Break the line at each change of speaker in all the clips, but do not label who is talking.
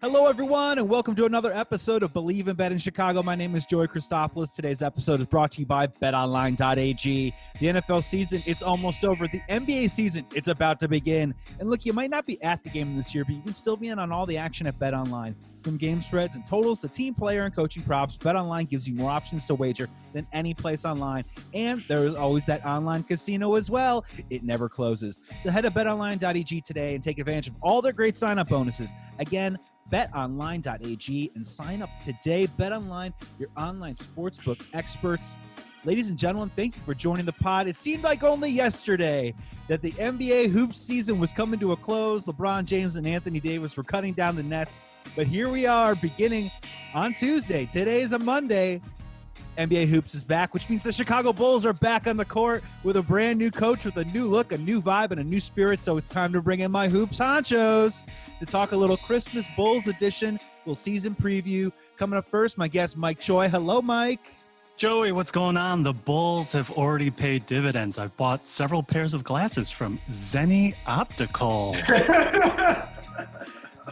Hello, everyone, and welcome to another episode of Bleav in Bet in Chicago. My name is Joey Christopoulos. Today's episode is brought to you by BetOnline.ag. The NFL season, it's almost over. The NBA season, it's about to begin. And look, you might not be at the game this year, but you can still be in on all the action at BetOnline. From game spreads and totals to team player and coaching props, BetOnline gives you more options to wager than any place online. And there is always that online casino as well. It never closes. So head to BetOnline.ag today and take advantage of all their great sign-up bonuses. Again, betonline.ag and sign up today. BetOnline, your online sportsbook experts. Ladies and gentlemen, thank you for joining the pod. It seemed like only yesterday that the NBA hoops season was coming to a close. LeBron James and Anthony Davis were cutting down the nets. But here we are beginning on Tuesday. Today is a Monday. NBA Hoops is back, which means the Chicago Bulls are back on the court with a brand new coach, with a new look, a new vibe, and a new spirit. So it's time to bring in my Hoops honchos to talk a little Christmas Bulls edition, little season preview. Coming up first, my guest, Mike Choi. Hello, Mike.
Joey, what's going on? The Bulls have already paid dividends. I've bought several pairs of glasses from Zenni Optical.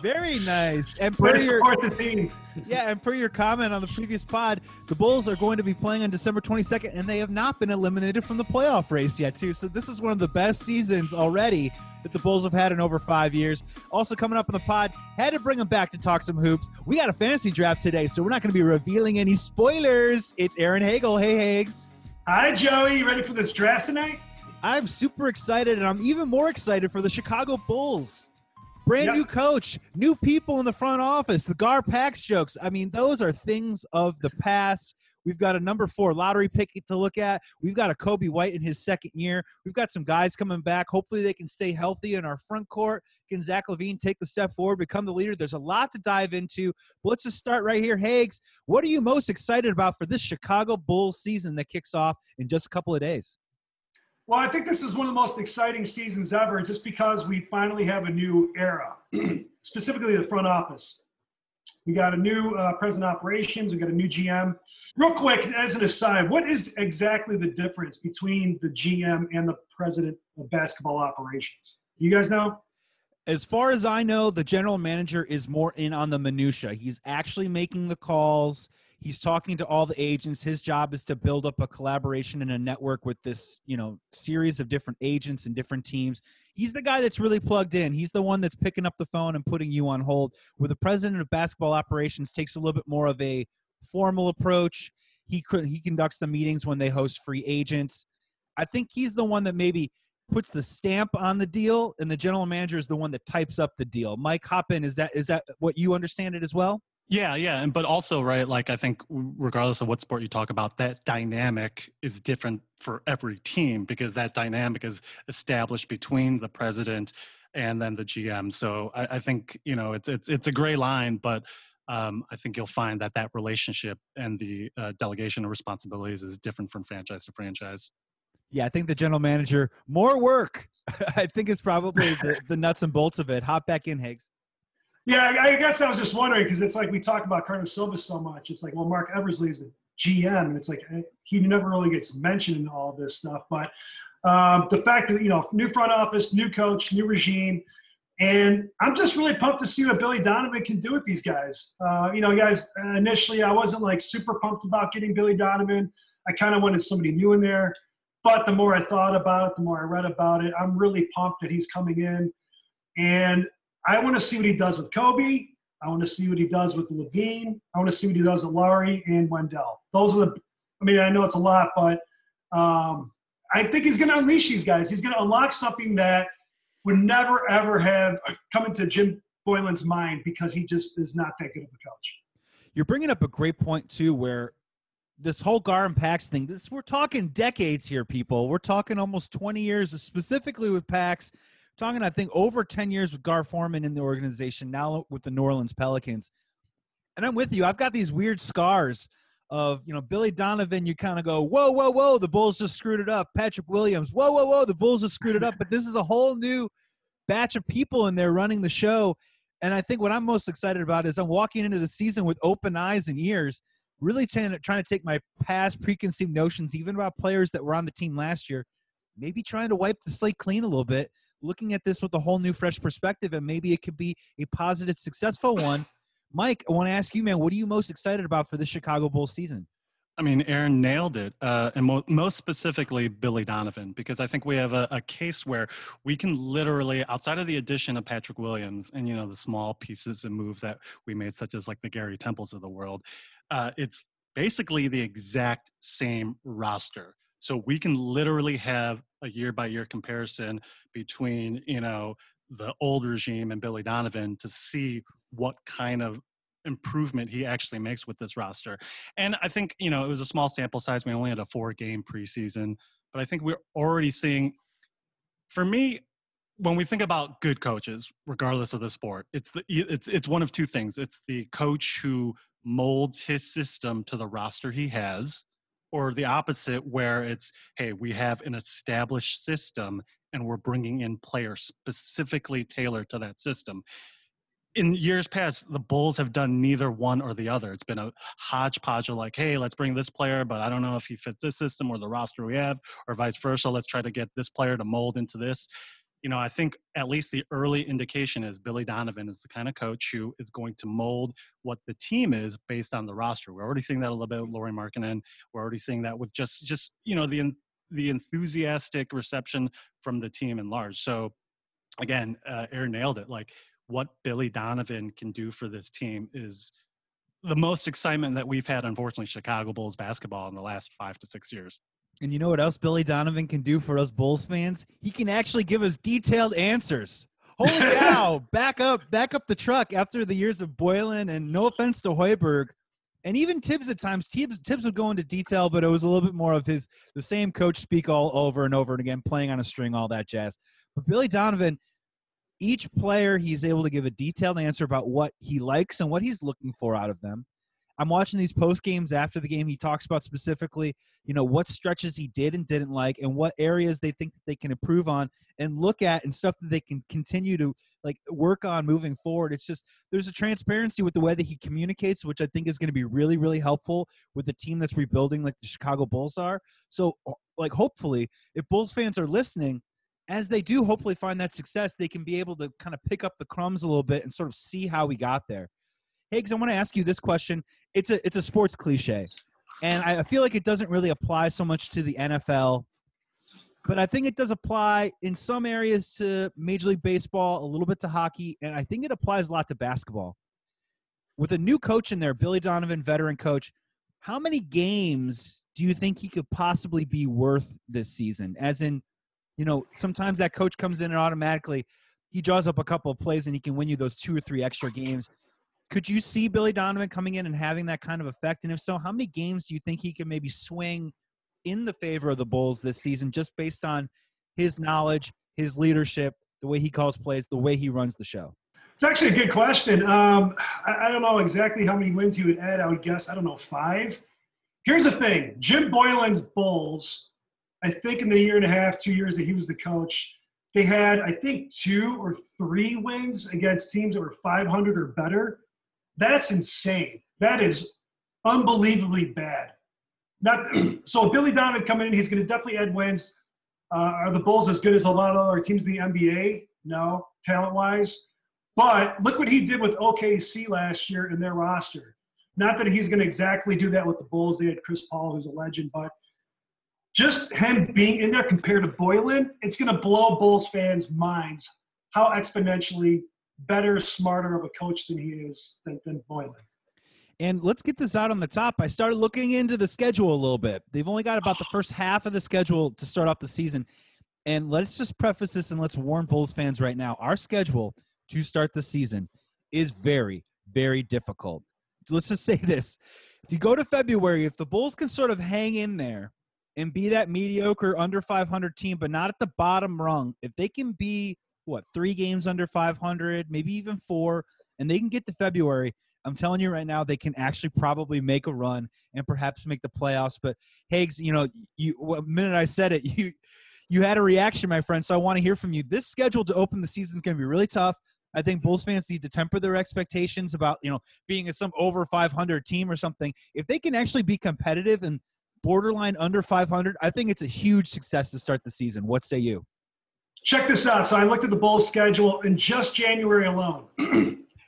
Very nice. And per your,
support the team.
yeah, and per your comment on the previous pod, the Bulls are going to be playing on December 22nd, and they have not been eliminated from the playoff race yet, too. So this is one of the best seasons already that the Bulls have had in over five years. Also coming up on the pod, had to bring them back to talk some hoops. We got a fantasy draft today, so we're not going to be revealing any spoilers. It's Aaron Hagel. Hey, Hags.
Hi, Joey. You ready for this draft tonight?
I'm super excited, and I'm even more excited for the Chicago Bulls. Brand
Yep.
new coach, new people in the front office, the Gar Pax jokes. I mean, those are things of the past. We've got a number four lottery pick to look at. We've got a Coby White in his second year. We've got some guys coming back. Hopefully, they can stay healthy in our front court. Can Zach LaVine take the step forward, become the leader? There's a lot to dive into. But let's just start right here. Hags, what are you most excited about for this Chicago Bulls season that kicks off in just a couple of days?
Well, I think this is one of the most exciting seasons ever just because we finally have a new era, specifically the front office. We got a new uh, president of operations. We got a new GM. Real quick, as an aside, what is exactly the difference between the GM and the president of basketball operations? You guys know?
as far as I know, the general manager is more in on the minutia. He's actually making the calls. He's talking to all the agents. His job is to build up a collaboration and a network with this, you know, series of different agents and different teams. He's the guy that's really plugged in. He's the one that's picking up the phone and putting you on hold. Where the president of basketball operations takes a little bit more of a formal approach. He he conducts the meetings when they host free agents. I think he's the one that maybe puts the stamp on the deal, and the general manager is the one that types up the deal. Mike Hoppin, is that is that what you understand it as well?
Yeah, yeah, and but also right, like I think regardless of what sport you talk about, that dynamic is different for every team because that dynamic is established between the president and then the GM. So I, I think you know it's it's it's a gray line, but um, I think you'll find that that relationship and the uh, delegation of responsibilities is different from franchise to franchise.
Yeah, I think the general manager more work. I think it's probably the, the nuts and bolts of it. Hop back in, Higgs.
Yeah, I guess I was just wondering because it's like we talk about Carlos Silva so much. It's like, well, Marc Eversley is the GM, and it's like eh, he never really gets mentioned in all this stuff. But um, the fact that you know, new front office, new coach, new regime, and I'm just really pumped to see what Billy Donovan can do with these guys. Uh, you know, guys, initially I wasn't like super pumped about getting Billy Donovan. I kind of wanted somebody new in there. But the more I thought about it, the more I read about it, I'm really pumped that he's coming in. And I want to see what he does with Coby. I want to see what he does with LaVine. I want to see what he does with Lauri and Wendell. Those are the, I mean, I know it's a lot, but um, I think he's going to unleash these guys. He's going to unlock something that would never, ever have come into Jim Boylen's mind because he just is not that good of a coach.
You're bringing up a great point too, where this whole Gar and Pax thing. This we're talking decades here, people. We're talking almost 20 years, specifically with Pax. Talking, I think, over 10 years with Gar Forman in the organization. Now with the New Orleans Pelicans, and I'm with you. I've got these weird scars of you know Billy Donovan. You kind of go, whoa, whoa, whoa, the Bulls just screwed it up. Patrick Williams, whoa, whoa, whoa, the Bulls just screwed it up. But this is a whole new batch of people in there running the show. And I think what I'm most excited about is I'm walking into the season with open eyes and ears really trying to, trying to take my past preconceived notions, even about players that were on the team last year, maybe trying to wipe the slate clean a little bit, looking at this with a whole new, fresh perspective, and maybe it could be a positive, successful one. Mike, I want to ask you, man, what are you most excited about for the Chicago Bulls season?
I mean, Aaron nailed it, uh, and mo- most specifically Billy Donovan, because I think we have a, a, case where we can literally, outside of the addition of Patrick Williams and you know the small pieces and moves that we made, such as like the Garrett Temples of the world, uh, it's basically the exact same roster. So we can literally have a year by year comparison between you know the old regime and Billy Donovan to see what kind of improvement he actually makes with this roster. And I think, you know, it was a small sample size. We only had a four game preseason, but I think we're already seeing, for me, when we think about good coaches, regardless of the sport, it's the it's it's one of two things. It's the coach who molds his system to the roster he has, or the opposite, where it's hey, we have an established system and we're bringing in players specifically tailored to that system in years past, the Bulls have done neither one or the other. It's been a hodgepodge of like, hey, let's bring this player, but I don't know if he fits this system or the roster we have, or vice versa. Let's try to get this player to mold into this. You know, I think at least the early indication is Billy Donovan is the kind of coach who is going to mold what the team is based on the roster. We're already seeing that a little bit with Lauri Markkanen. We're already seeing that with just just you know the the enthusiastic reception from the team in large. So again, uh, Aaron nailed it. Like what Billy Donovan can do for this team is the most excitement that we've had, unfortunately, Chicago Bulls basketball in the last five to six years.
And you know what else Billy Donovan can do for us Bulls fans? He can actually give us detailed answers. Holy cow! back up, back up the truck after the years of Boylen and no offense to Hoiberg, and even Thibs at times. Thibs, Thibs would go into detail, but it was a little bit more of his the same coach speak all over and over and again, playing on a string, all that jazz. But Billy Donovan, each player he's able to give a detailed answer about what he likes and what he's looking for out of them i'm watching these post games after the game. He talks about specifically you know what stretches he did and didn't like and what areas they think that they can improve on and look at and stuff that they can continue to like work on moving forward. It's just there's a transparency with the way that he communicates which i think is going to be really really helpful with the team that's rebuilding like the chicago bulls are. So like hopefully if bulls fans are listening as they do hopefully find that success, they can be able to kind of pick up the crumbs a little bit and sort of see how we got there. Higgs, I want to ask you this question. It's a it's a sports cliche, and I feel like it doesn't really apply so much to the NFL, but I think it does apply in some areas to Major League Baseball, a little bit to hockey, and I think it applies a lot to basketball. With a new coach in there, Billy Donovan, veteran coach, how many games do you think he could possibly be worth this season? As in, you know, sometimes that coach comes in and automatically he draws up a couple of plays and he can win you those two or three extra games. Could you see Billy Donovan coming in and having that kind of effect? And if so, how many games do you think he can maybe swing in the favor of the Bulls this season just based on his knowledge, his leadership, the way he calls plays, the way he runs the show?
It's actually a good question. Um, I, I, don't know exactly how many wins he would add. I would guess, I don't know, five. Here's the thing Jim Boylen's Bulls I think in the year and a half, two years that he was the coach, they had, I think, two or three wins against teams that were 500 or better. That's insane. That is unbelievably bad. Not so. Billy Donovan coming in, he's going to definitely add wins. Uh, are the Bulls as good as a lot of other teams in the NBA? No, talent-wise. But look what he did with OKC last year in their roster. Not that he's going to exactly do that with the Bulls. They had Chris Paul, who's a legend, but just him being in there compared to Boylen, it's going to blow Bulls fans' minds how exponentially better, smarter of a coach than he is than, than Boylen.
And let's get this out on the top. I started looking into the schedule a little bit. They've only got about the first half of the schedule to start off the season. And let's just preface this and let's warn Bulls fans right now. Our schedule to start the season is very, very difficult. Let's just say this. If you go to February, if the Bulls can sort of hang in there and be that mediocre under 500 team, but not at the bottom rung, if they can be what three games under 500, maybe even four, and they can get to February, I'm telling you right now, they can actually probably make a run and perhaps make the playoffs. But Higgs, you know, you a minute I said it, you you had a reaction, my friend. So I want to hear from you. This schedule to open the season is going to be really tough. I think Bulls fans need to temper their expectations about you know being some over 500 team or something. If they can actually be competitive and borderline under 500, I think it's a huge success to start the season. What say you?
Check this out. So I looked at the Bulls schedule in just January alone.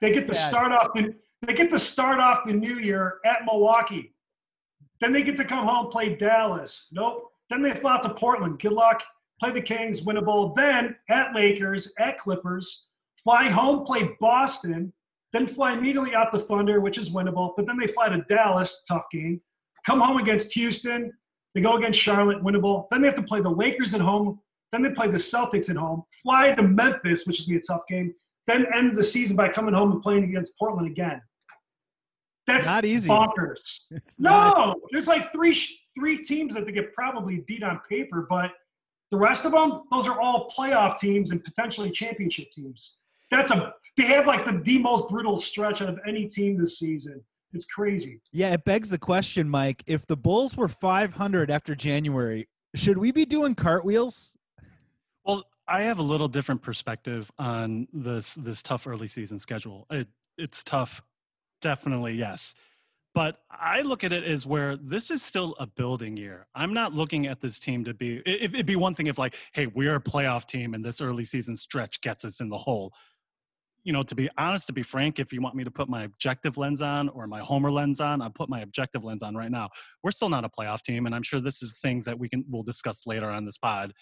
they get to start off the they get to start off the new year at Milwaukee. Then they get to come home play Dallas. Nope. Then they fly out to Portland. Good luck. Play the Kings, win a bowl. Then at Lakers, at Clippers, fly home, play Boston, then fly immediately out the Thunder, which is winnable. But then they fly to Dallas, tough game. Come home against Houston. They go against Charlotte, winnable. Then they have to play the Lakers at home. Then they play the Celtics at home. Fly to Memphis, which is going to be a tough game. Then end the season by coming home and playing against Portland again. That's
not easy.
Bonkers. It's no, there's like three three teams that they get probably beat on paper, but the rest of them, those are all playoff teams and potentially championship teams. That's a they have like the, the most brutal stretch out of any team this season. It's crazy.
Yeah, it begs the question, Mike. If the Bulls were 500 after January, should we be doing cartwheels?
I have a little different perspective on this this tough early season schedule. It, it's tough, definitely yes. But I look at it as where this is still a building year. I'm not looking at this team to be. It, it'd be one thing if like, hey, we're a playoff team and this early season stretch gets us in the hole you know, to be honest, to be frank, if you want me to put my objective lens on or my homer lens on, I'll put my objective lens on right now. We're still not a playoff team, and I'm sure this is things that we can we'll discuss later on this pod.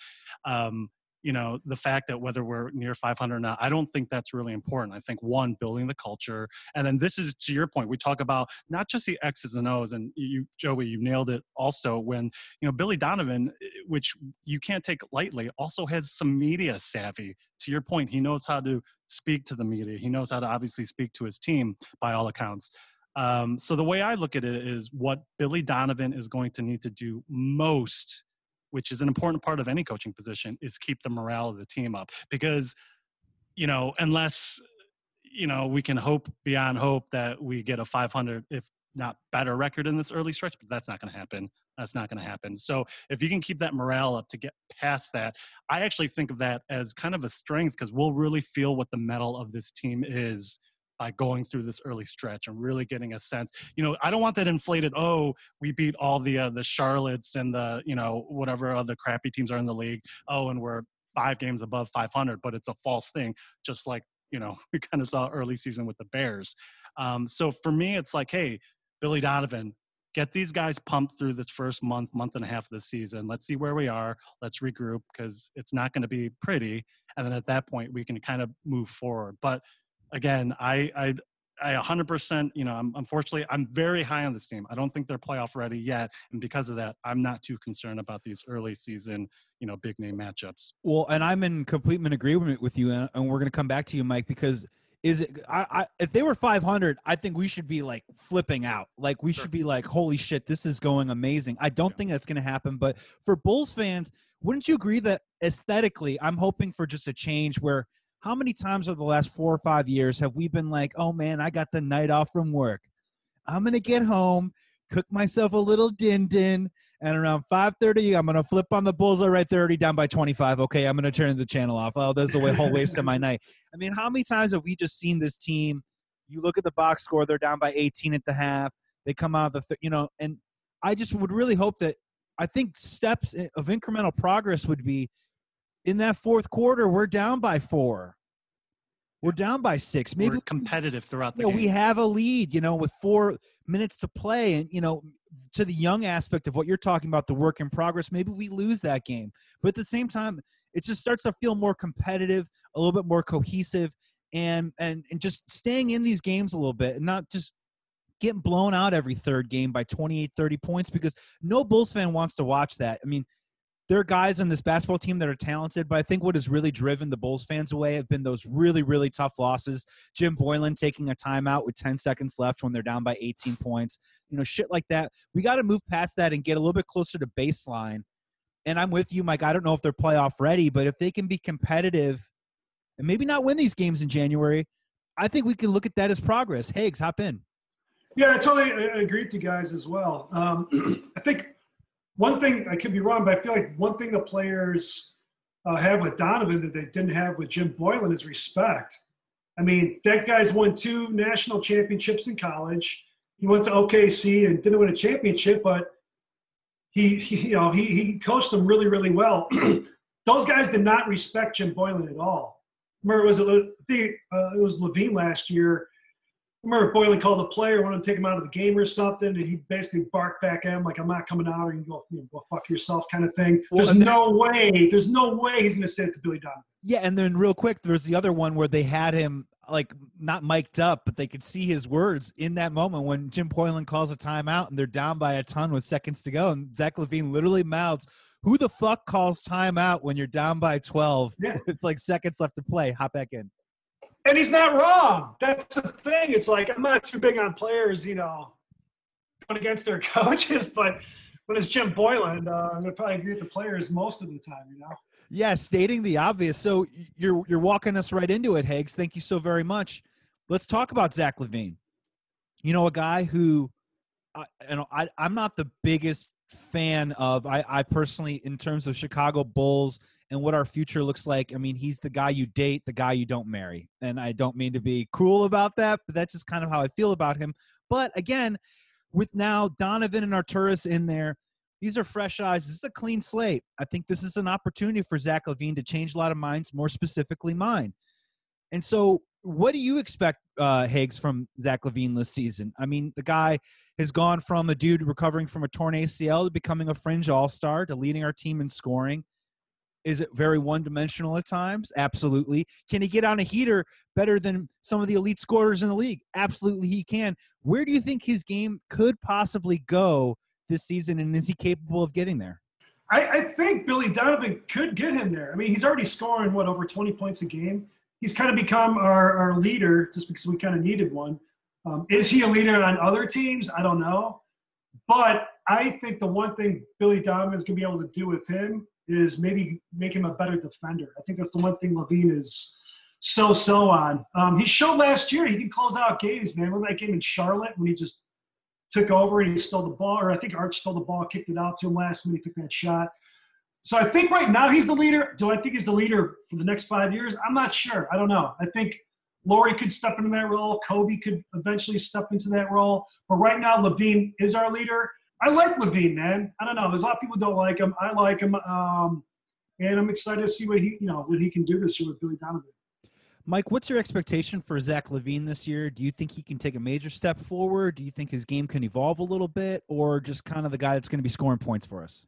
Um, you know the fact that whether we're near 500 or not i don't think that's really important. I think one building the culture and then this is to your point we talk about not just the x's and o's and you joey you nailed it also when you know billy donovan which you can't take lightly also has some media savvy. To your point he knows how to speak to the media. He knows how to obviously speak to his team by all accounts. Um, so the way i look at it is what billy donovan is going to need to do most which is an important part of any coaching position, is keep the morale of the team up. Because, you know, unless, you know, we can hope beyond hope that we get a 500, if not better record in this early stretch, but that's not going to happen. That's not going to happen. So if you can keep that morale up to get past that, I actually think of that as kind of a strength because we'll really feel what the metal of this team is by going through this early stretch and really getting a sense. You know, I don't want that inflated. Oh, we beat all the uh, the Charlottes and the you know whatever other crappy teams are in the league. Oh, and we're five games above 500, but it's a false thing. Just like you know we kind of saw early season with the Bears. Um, so for me, it's like, hey, Billy Donovan. Get these guys pumped through this first month, month and a half of the season. Let's see where we are. Let's regroup because it's not going to be pretty. And then at that point, we can kind of move forward. But again, I, I, I 100%, you know, I'm, unfortunately, I'm very high on this team. I don't think they're playoff ready yet. And because of that, I'm not too concerned about these early season, you know, big name matchups.
Well, and I'm in complete agreement with you. And we're going to come back to you, Mike, because is it, I, I, if they were 500, I think we should be like flipping out. Like we sure. should be like, holy shit, this is going amazing. I don't yeah. think that's going to happen. But for Bulls fans, wouldn't you agree that aesthetically, I'm hoping for just a change where how many times over the last four or five years have we been like, oh man, I got the night off from work. I'm gonna get home, cook myself a little din din, and around 5:30, I'm gonna flip on the bullseye right 30 down by 25. Okay, I'm gonna turn the channel off. Oh, there's a whole waste of my night. I mean, how many times have we just seen this team? You look at the box score; they're down by 18 at the half. They come out of the, you know, and I just would really hope that I think steps eh, of incremental progress would be in that fourth quarter, we're down by four. We're down by six. Maybe
we're competitive throughout the
you
know,
game. We have a lead, you know, with four minutes to play. And, you know, to the young aspect of what you're talking about, the work in progress, maybe we lose that game. But at the same time, it just starts to feel more competitive, a little bit more cohesive, and and and just staying in these games a little bit and not just getting blown out every third game by 28, 30 points because no Bulls fan wants to watch that. I mean, there are guys on this basketball team that are talented, but I think what has really driven the Bulls fans away have been those really, really tough losses. Jim Boylen taking a timeout with 10 seconds left when they're down by 18 points. You know, shit like that. We got to move past that and get a little bit closer to baseline. And I'm with you, Mike. I don't know if they're playoff ready, but if they can be competitive and maybe not win these games in January, I think we can look at that as progress. Higgs, hop in.
Yeah, I totally agree with you guys as well. Um, I think one thing I could be wrong, but I feel like one thing the players uh, have with Donovan that they didn't have with Jim Boylen is respect. I mean, that guy's won two national championships in college. He went to OKC and didn't win a championship, but he, he you know, he, he coached them really, really well. Those guys did not respect Jim Boylen at all. Remember, it was, uh, it was LaVine last year remember Boylen called the player, wanted to take him out of the game or something, and he basically barked back at him like, "I'm not coming out," or you go, you know, "Go fuck yourself," kind of thing. Well, there's no way. There's no way he's going to say it to Billy Donovan.
Yeah, and then real quick, there's the other one where they had him like not mic'd up, but they could see his words in that moment when Jim Boylen calls a timeout and they're down by a ton with seconds to go, and Zach LaVine literally mouths. Who the fuck calls timeout when you're down by 12 yeah. with like seconds left to play? Hop back in
and he's not wrong. That's the thing. It's like I'm not too big on players, you know, going against their coaches, but when it's Jim Boylen, uh, I'm gonna probably agree with the players most of the time, you know.
Yeah, stating the obvious. So you're you're walking us right into it, Hags. Thank you so very much. Let's talk about Zach LaVine. You know, a guy who, I, you know, I I'm not the biggest fan of. I I personally, in terms of Chicago Bulls and what our future looks like. I mean, he's the guy you date, the guy you don't marry. And I don't mean to be cruel about that, but that's just kind of how I feel about him. But again, with now Donovan and Arturas in there, these are fresh eyes. This is a clean slate. I think this is an opportunity for Zach LaVine to change a lot of minds, more specifically mine. And so, what do you expect, uh, Higgs, from Zach LaVine this season? I mean, the guy has gone from a dude recovering from a torn ACL to becoming a fringe all star to leading our team in scoring is it very one dimensional at times? Absolutely. Can he get on a heater better than some of the elite scorers in the league? Absolutely, he can. Where do you think his game could possibly go this season, and is he capable of getting there?
I, I think Billy Donovan could get him there. I mean, he's already scoring, what, over 20 points a game? He's kind of become our, our leader just because we kind of needed one. Um, is he a leader on other teams? I don't know. But I think the one thing Billy Donovan is going to be able to do with him is maybe make him a better defender. I think that's the one thing LaVine is so so on. Um, he showed last year he can close out games, man. Remember that game in Charlotte when he just took over and he stole the ball, or I think Arch stole the ball, kicked it out to him last minute, took that shot. So I think right now he's the leader. Do I think he's the leader for the next five years? I'm not sure. I don't know. I think Lauri could step into that role. Coby could eventually step into that role. But right now, LaVine is our leader. I like LaVine, man. I don't know. There's a lot of people don't like him. I like him, um, and I'm excited to see what he, you know, what he can do this year with Billy Donovan.
Mike, what's your expectation for Zach LaVine this year? Do you think he can take a major step forward? Do you think his game can evolve a little bit, or just kind of the guy that's going to be scoring points for us?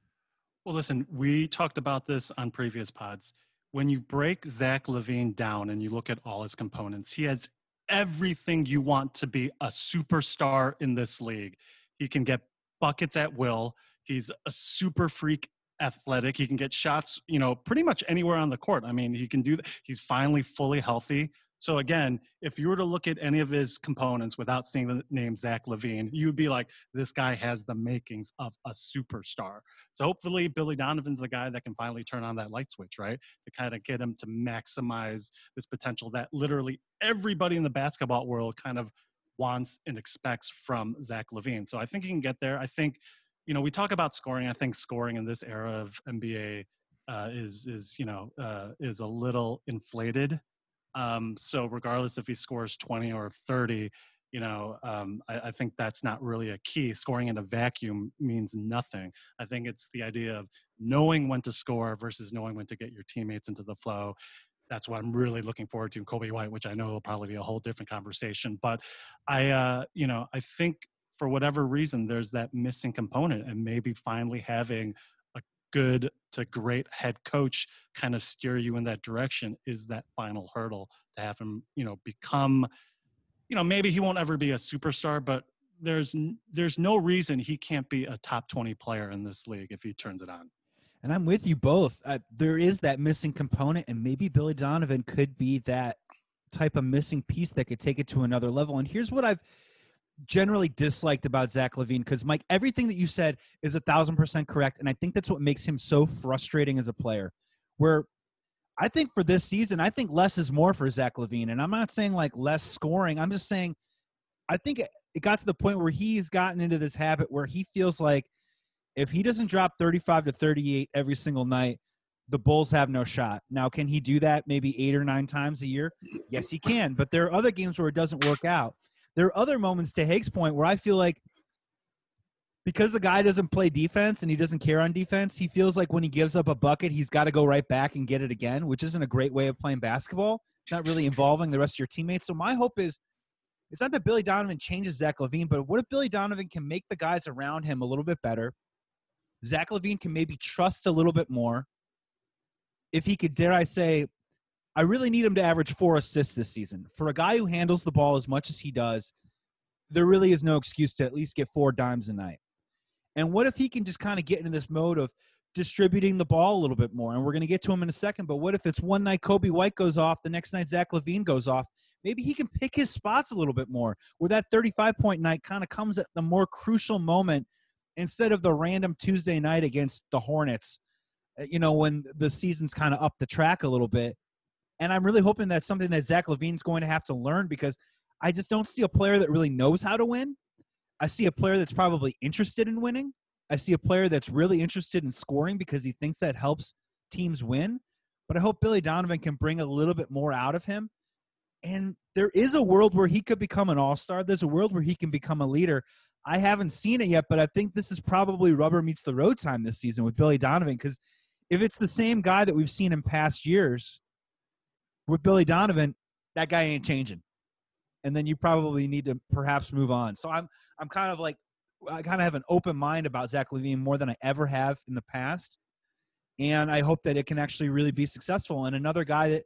Well, listen, we talked about this on previous pods. When you break Zach LaVine down and you look at all his components, he has everything you want to be a superstar in this league. He can get buckets at will. He's a super freak athletic. He can get shots, you know, pretty much anywhere on the court. I mean, he can do that. He's finally fully healthy. So again, if you were to look at any of his components without seeing the name Zach LaVine, you'd be like, this guy has the makings of a superstar. So hopefully Billy Donovan's the guy that can finally turn on that light switch, right? To kind of get him to maximize this potential that literally everybody in the basketball world kind of wants and expects from Zach LaVine. So I think he can get there. I think, you know, we talk about scoring. I think scoring in this era of NBA uh, is is you know uh, is a little inflated. Um, so regardless if he scores 20 or 30, you know, um, I, I, think that's not really a key. Scoring in a vacuum means nothing. I think it's the idea of knowing when to score versus knowing when to get your teammates into the flow that's what I'm really looking forward to in Coby White, which I know will probably be a whole different conversation. But I, uh, you know, I think for whatever reason, there's that missing component, and maybe finally having a good to great head coach kind of steer you in that direction is that final hurdle to have him, you know, become, you know, maybe he won't ever be a superstar, but there's there's no reason he can't be a top 20 player in this league if he turns it on.
And I'm with you both. Uh, there is that missing component, and maybe Billy Donovan could be that type of missing piece that could take it to another level. And here's what I've generally disliked about Zach LaVine because Mike, everything that you said is a thousand percent correct, and I think that's what makes him so frustrating as a player. Where I think for this season, I think less is more for Zach LaVine, and I'm not saying like less scoring. I'm just saying I think it, it got to the point where he's gotten into this habit where he feels like if he doesn't drop 35 to 38 every single night, the Bulls have no shot. Now, can he do that maybe eight or nine times a year? Yes, he can. But there are other games where it doesn't work out. There are other moments, to Hake's point, where I feel like because the guy doesn't play defense and he doesn't care on defense, he feels like when he gives up a bucket, he's got to go right back and get it again, which isn't a great way of playing basketball. It's not really involving the rest of your teammates. So my hope is it's not that Billy Donovan changes Zach LaVine, but what if Billy Donovan can make the guys around him a little bit better? Zach LaVine can maybe trust a little bit more. If he could, dare I say, I really need him to average four assists this season. For a guy who handles the ball as much as he does, there really is no excuse to at least get four dimes a night. And what if he can just kind of get into this mode of distributing the ball a little bit more? And we're going to get to him in a second. But what if it's one night Coby White goes off, the next night Zach LaVine goes off? Maybe he can pick his spots a little bit more, where that 35 point night kind of comes at the more crucial moment instead of the random Tuesday night against the Hornets, uh, you know, when the season's kind of up the track a little bit. And I'm really hoping that's something that Zach LaVine's going to have to learn because I just don't see a player that really knows how to win. I see a player that's probably interested in winning. I see a player that's really interested in scoring because he thinks that helps teams win. But I hope Billy Donovan can bring a little bit more out of him. And there is a world where he could become an all star. There's a world where he can become a leader. I haven't seen it yet, but I think this is probably rubber meets the road time this season with Billy Donovan because if it's the same guy that we've seen in past years with Billy Donovan, that guy ain't changing. And then you probably need to perhaps move on. So I'm I'm kind of like I kind of have an open mind about Zach LaVine more than I ever have in the past. And I hope that it can actually really be successful. And another guy that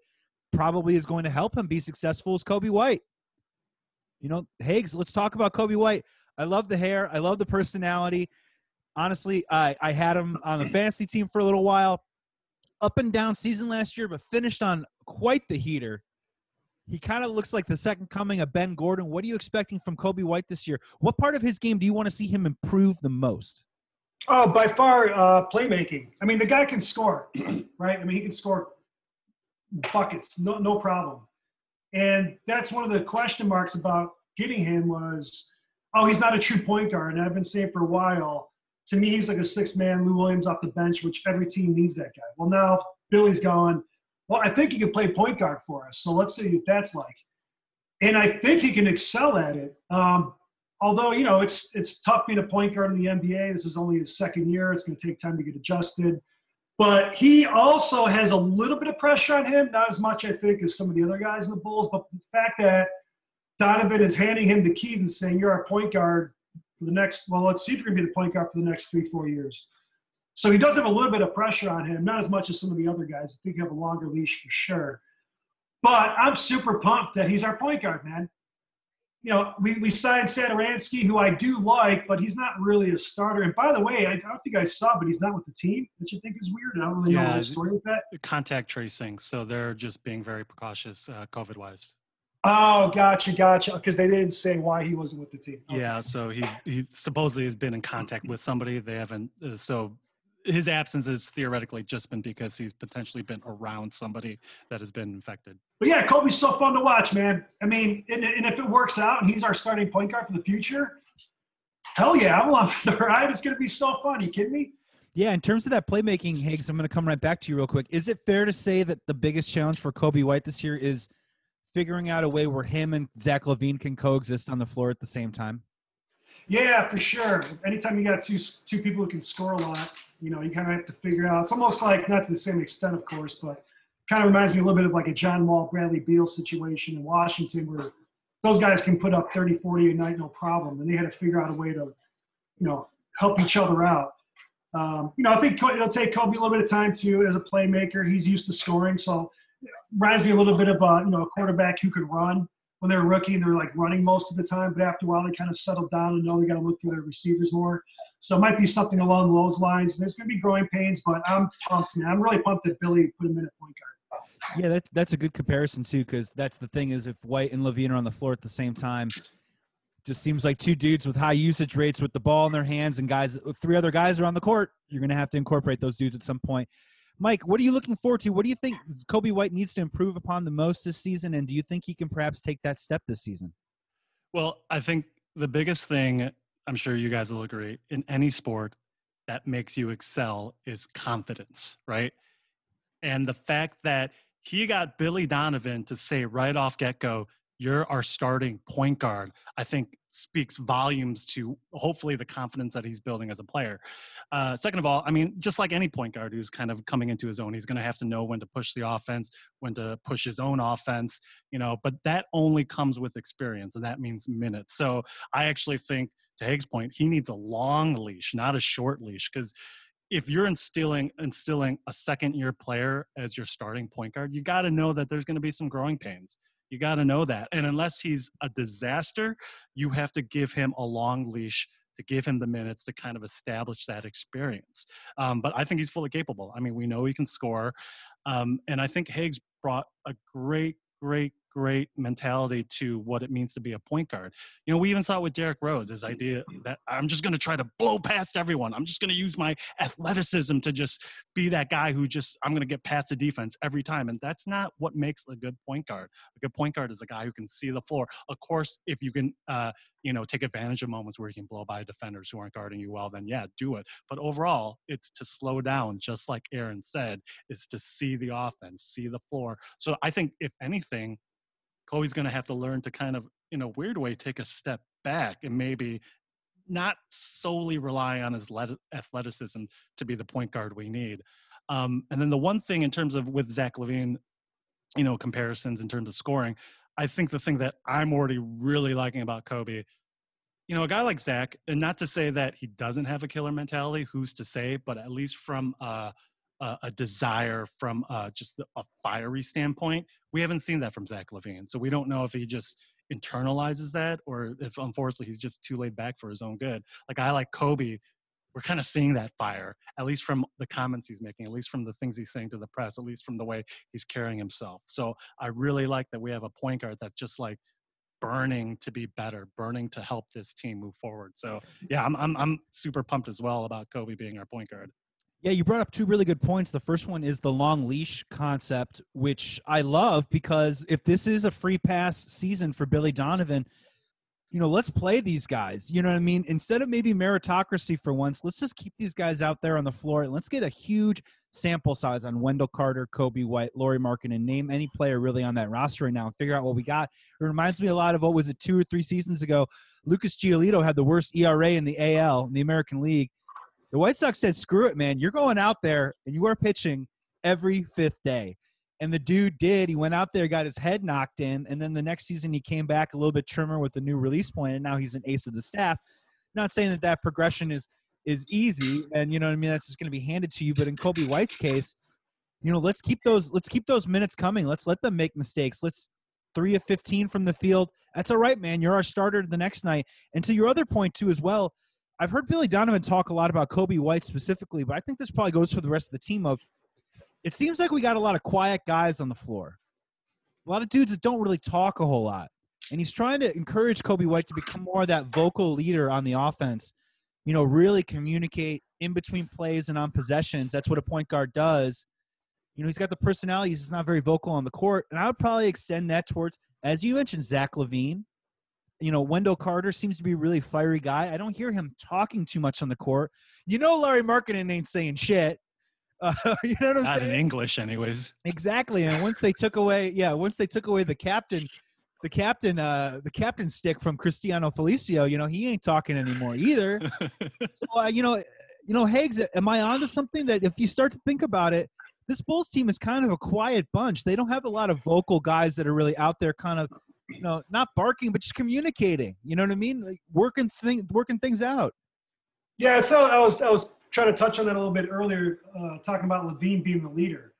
probably is going to help him be successful is Coby White. You know, Higgs, let's talk about Coby White. I love the hair. I love the personality. Honestly, I, I had him on the fantasy team for a little while. Up and down season last year, but finished on quite the heater. He kind of looks like the second coming of Ben Gordon. What are you expecting from Coby White this year? What part of his game do you want to see him improve the most?
Oh, by far, uh, playmaking. I mean, the guy can score, right? I mean, he can score buckets, no, no problem. And that's one of the question marks about getting him was, oh, he's not a true point guard. And I've been saying for a while, to me, he's like a six man Lou Williams off the bench, which every team needs that guy. Well, now Billy's gone, well, I think he can play point guard for us. So let's see what that's like. And I think he can excel at it. Um, although, you know, it's it's tough being a point guard in the NBA. This is only his second year. It's going to take time to get adjusted. But he also has a little bit of pressure on him, not as much, I think, as some of the other guys in the Bulls. But the fact that Donovan is handing him the keys and saying, You're our point guard for the next, well, let's see if you're going to be the point guard for the next three, four years. So he does have a little bit of pressure on him, not as much as some of the other guys. I think he have a longer leash for sure. But I'm super pumped that he's our point guard, man. You know, we, we signed Satoransky, who I do like, but he's not really a starter. And by the way, I, I don't think I saw, but he's not with the team, which I think is weird. I don't really yeah, know the story with that.
Contact tracing, so they're just being very precautious, uh, COVID-wise.
Oh, gotcha, gotcha. Because they didn't say why he wasn't with the team.
Okay. Yeah, so he he supposedly has been in contact with somebody. They haven't. Uh, so his absence has theoretically just been because he's potentially been around somebody that has been infected.
But yeah, Coby's so fun to watch, man. I mean, and, and if it works out and he's our starting point guard for the future, hell yeah, I'm along for the ride. It's going to be so fun. You kidding me?
Yeah, in terms of that playmaking, Higgs, I'm going to come right back to you real quick. Is it fair to say that the biggest challenge for Coby White this year is figuring out a way where him and Zach LaVine can coexist on the floor at the same time?
Yeah, for sure. Anytime you got two two people who can score a lot, you know, you kind of have to figure out. It's almost like not to the same extent, of course, but kind of reminds me a little bit of like a John Wall, Bradley Beal situation in Washington, where those guys can put up 30, 40 a night, no problem, and they had to figure out a way to, you know, help each other out. Um, you know, I think it'll take Coby a little bit of time too as a playmaker. He's used to scoring, so reminds me a little bit of a, you know a quarterback who could run when they're a rookie and they're like running most of the time, but after a while they kind of settle down and know they got to look through their receivers more. So it might be something along those lines. There's going to be growing pains, but I'm pumped, man. I'm really pumped that Billy put him in at point guard.
Yeah, that's that's a good comparison too, because that's the thing is if White and LaVine are on the floor at the same time, just seems like two dudes with high usage rates with the ball in their hands and guys three other guys are on the court. You're going to have to incorporate those dudes at some point. Mike, what are you looking forward to? What do you think Coby White needs to improve upon the most this season? And do you think he can perhaps take that step this season?
Well, I think the biggest thing, I'm sure you guys will agree, in any sport that makes you excel is confidence, right? And the fact that he got Billy Donovan to say right off get go, you're our starting point guard, I think speaks volumes to hopefully the confidence that he's building as a player. Uh, second of all, I mean, just like any point guard who's kind of coming into his own, he's going to have to know when to push the offense, when to push his own offense, you know, but that only comes with experience and that means minutes. So I actually think to Haig's point, he needs a long leash, not a short leash, because if you're instilling instilling a second year player as your starting point guard, you got to know that there's going to be some growing pains. You got to know that. And unless he's a disaster, you have to give him a long leash to give him the minutes to kind of establish that experience. Um, but I think he's fully capable. I mean, we know he can score. Um, and I think Haig's brought a great, great great mentality to what it means to be a point guard. You know, we even saw it with Derrick Rose, his idea that I'm just going to try to blow past everyone. I'm just going to use my athleticism to just be that guy who just, I'm going to get past the defense every time. And that's not what makes a good point guard. A good point guard is a guy who can see the floor. Of course, if you can, uh, you know, take advantage of moments where you can blow by defenders who aren't guarding you well, then yeah, do it. But overall, it's to slow down, just like Aaron said, is to see the offense, see the floor. So I think if anything, Coby's going to have to learn to kind of, in a weird way, take a step back and maybe not solely rely on his athleticism to be the point guard we need. Um, and then the one thing in terms of with Zach LaVine, you know, comparisons in terms of scoring, I think the thing that I'm already really liking about Coby, you know, a guy like Zach, and not to say that he doesn't have a killer mentality, who's to say, but at least from uh, a, a desire from uh, just a fiery standpoint. We haven't seen that from Zach LaVine, so we don't know if he just internalizes that or if unfortunately he's just too laid back for his own good. Like I like Coby. We're kind of seeing that fire, at least from the comments he's making, at least from the things he's saying to the press, at least from the way he's carrying himself. So I really like that we have a point guard that's just like burning to be better, burning to help this team move forward. So yeah, I'm I'm I'm super pumped as well about Coby being our point guard.
Yeah, you brought up two really good points. The first one is the long leash concept, which I love because if this is a free pass season for Billy Donovan, you know, let's play these guys. You know what I mean? Instead of maybe meritocracy for once, let's just keep these guys out there on the floor and let's get a huge sample size on Wendell Carter, Coby White, Lauri Markkanen, and name any player really on that roster right now and figure out what we got. It reminds me a lot of what was it two or three seasons ago. Lucas Giolito had the worst ERA in the AL, in the American League the White Sox said, "Screw it, man. You're going out there and you are pitching every fifth day." And the dude did. He went out there, got his head knocked in, and then the next season he came back a little bit trimmer with the new release point, and now he's an ace of the staff. Not saying that that progression is is easy, and you know what I mean. That's just going to be handed to you. But in Coby White's case, you know, let's keep those let's keep those minutes coming. Let's let them make mistakes. Let's three of fifteen from the field. That's all right, man. You're our starter the next night. And to your other point too, as well I've heard Billy Donovan talk a lot about Coby White specifically, but I think this probably goes for the rest of the team. Of it seems like we got a lot of quiet guys on the floor, a lot of dudes that don't really talk a whole lot, and he's trying to encourage Coby White to become more of that vocal leader on the offense. You know, really communicate in between plays and on possessions. That's what a point guard does. You know, he's got the personality. He's not very vocal on the court, and I would probably extend that towards, as you mentioned, Zach LaVine you know, Wendell Carter seems to be a really fiery guy. I don't hear him talking too much on the court. You know, Lauri Markkanen ain't saying shit. Uh, you know what I'm
Not
saying?
in English, anyways.
Exactly. And once they took away, yeah, once they took away the captain, the captain, uh, the captain stick from Cristiano Felicio, you know, he ain't talking anymore either. so, uh, you know, you know, Higgs, am I onto something that if you start to think about it, this Bulls team is kind of a quiet bunch. They don't have a lot of vocal guys that are really out there, kind of you know, not barking, but just communicating. You know what I mean? Like working things, working things out.
Yeah, so I was I was trying to touch on that a little bit earlier, uh, talking about LaVine being the leader.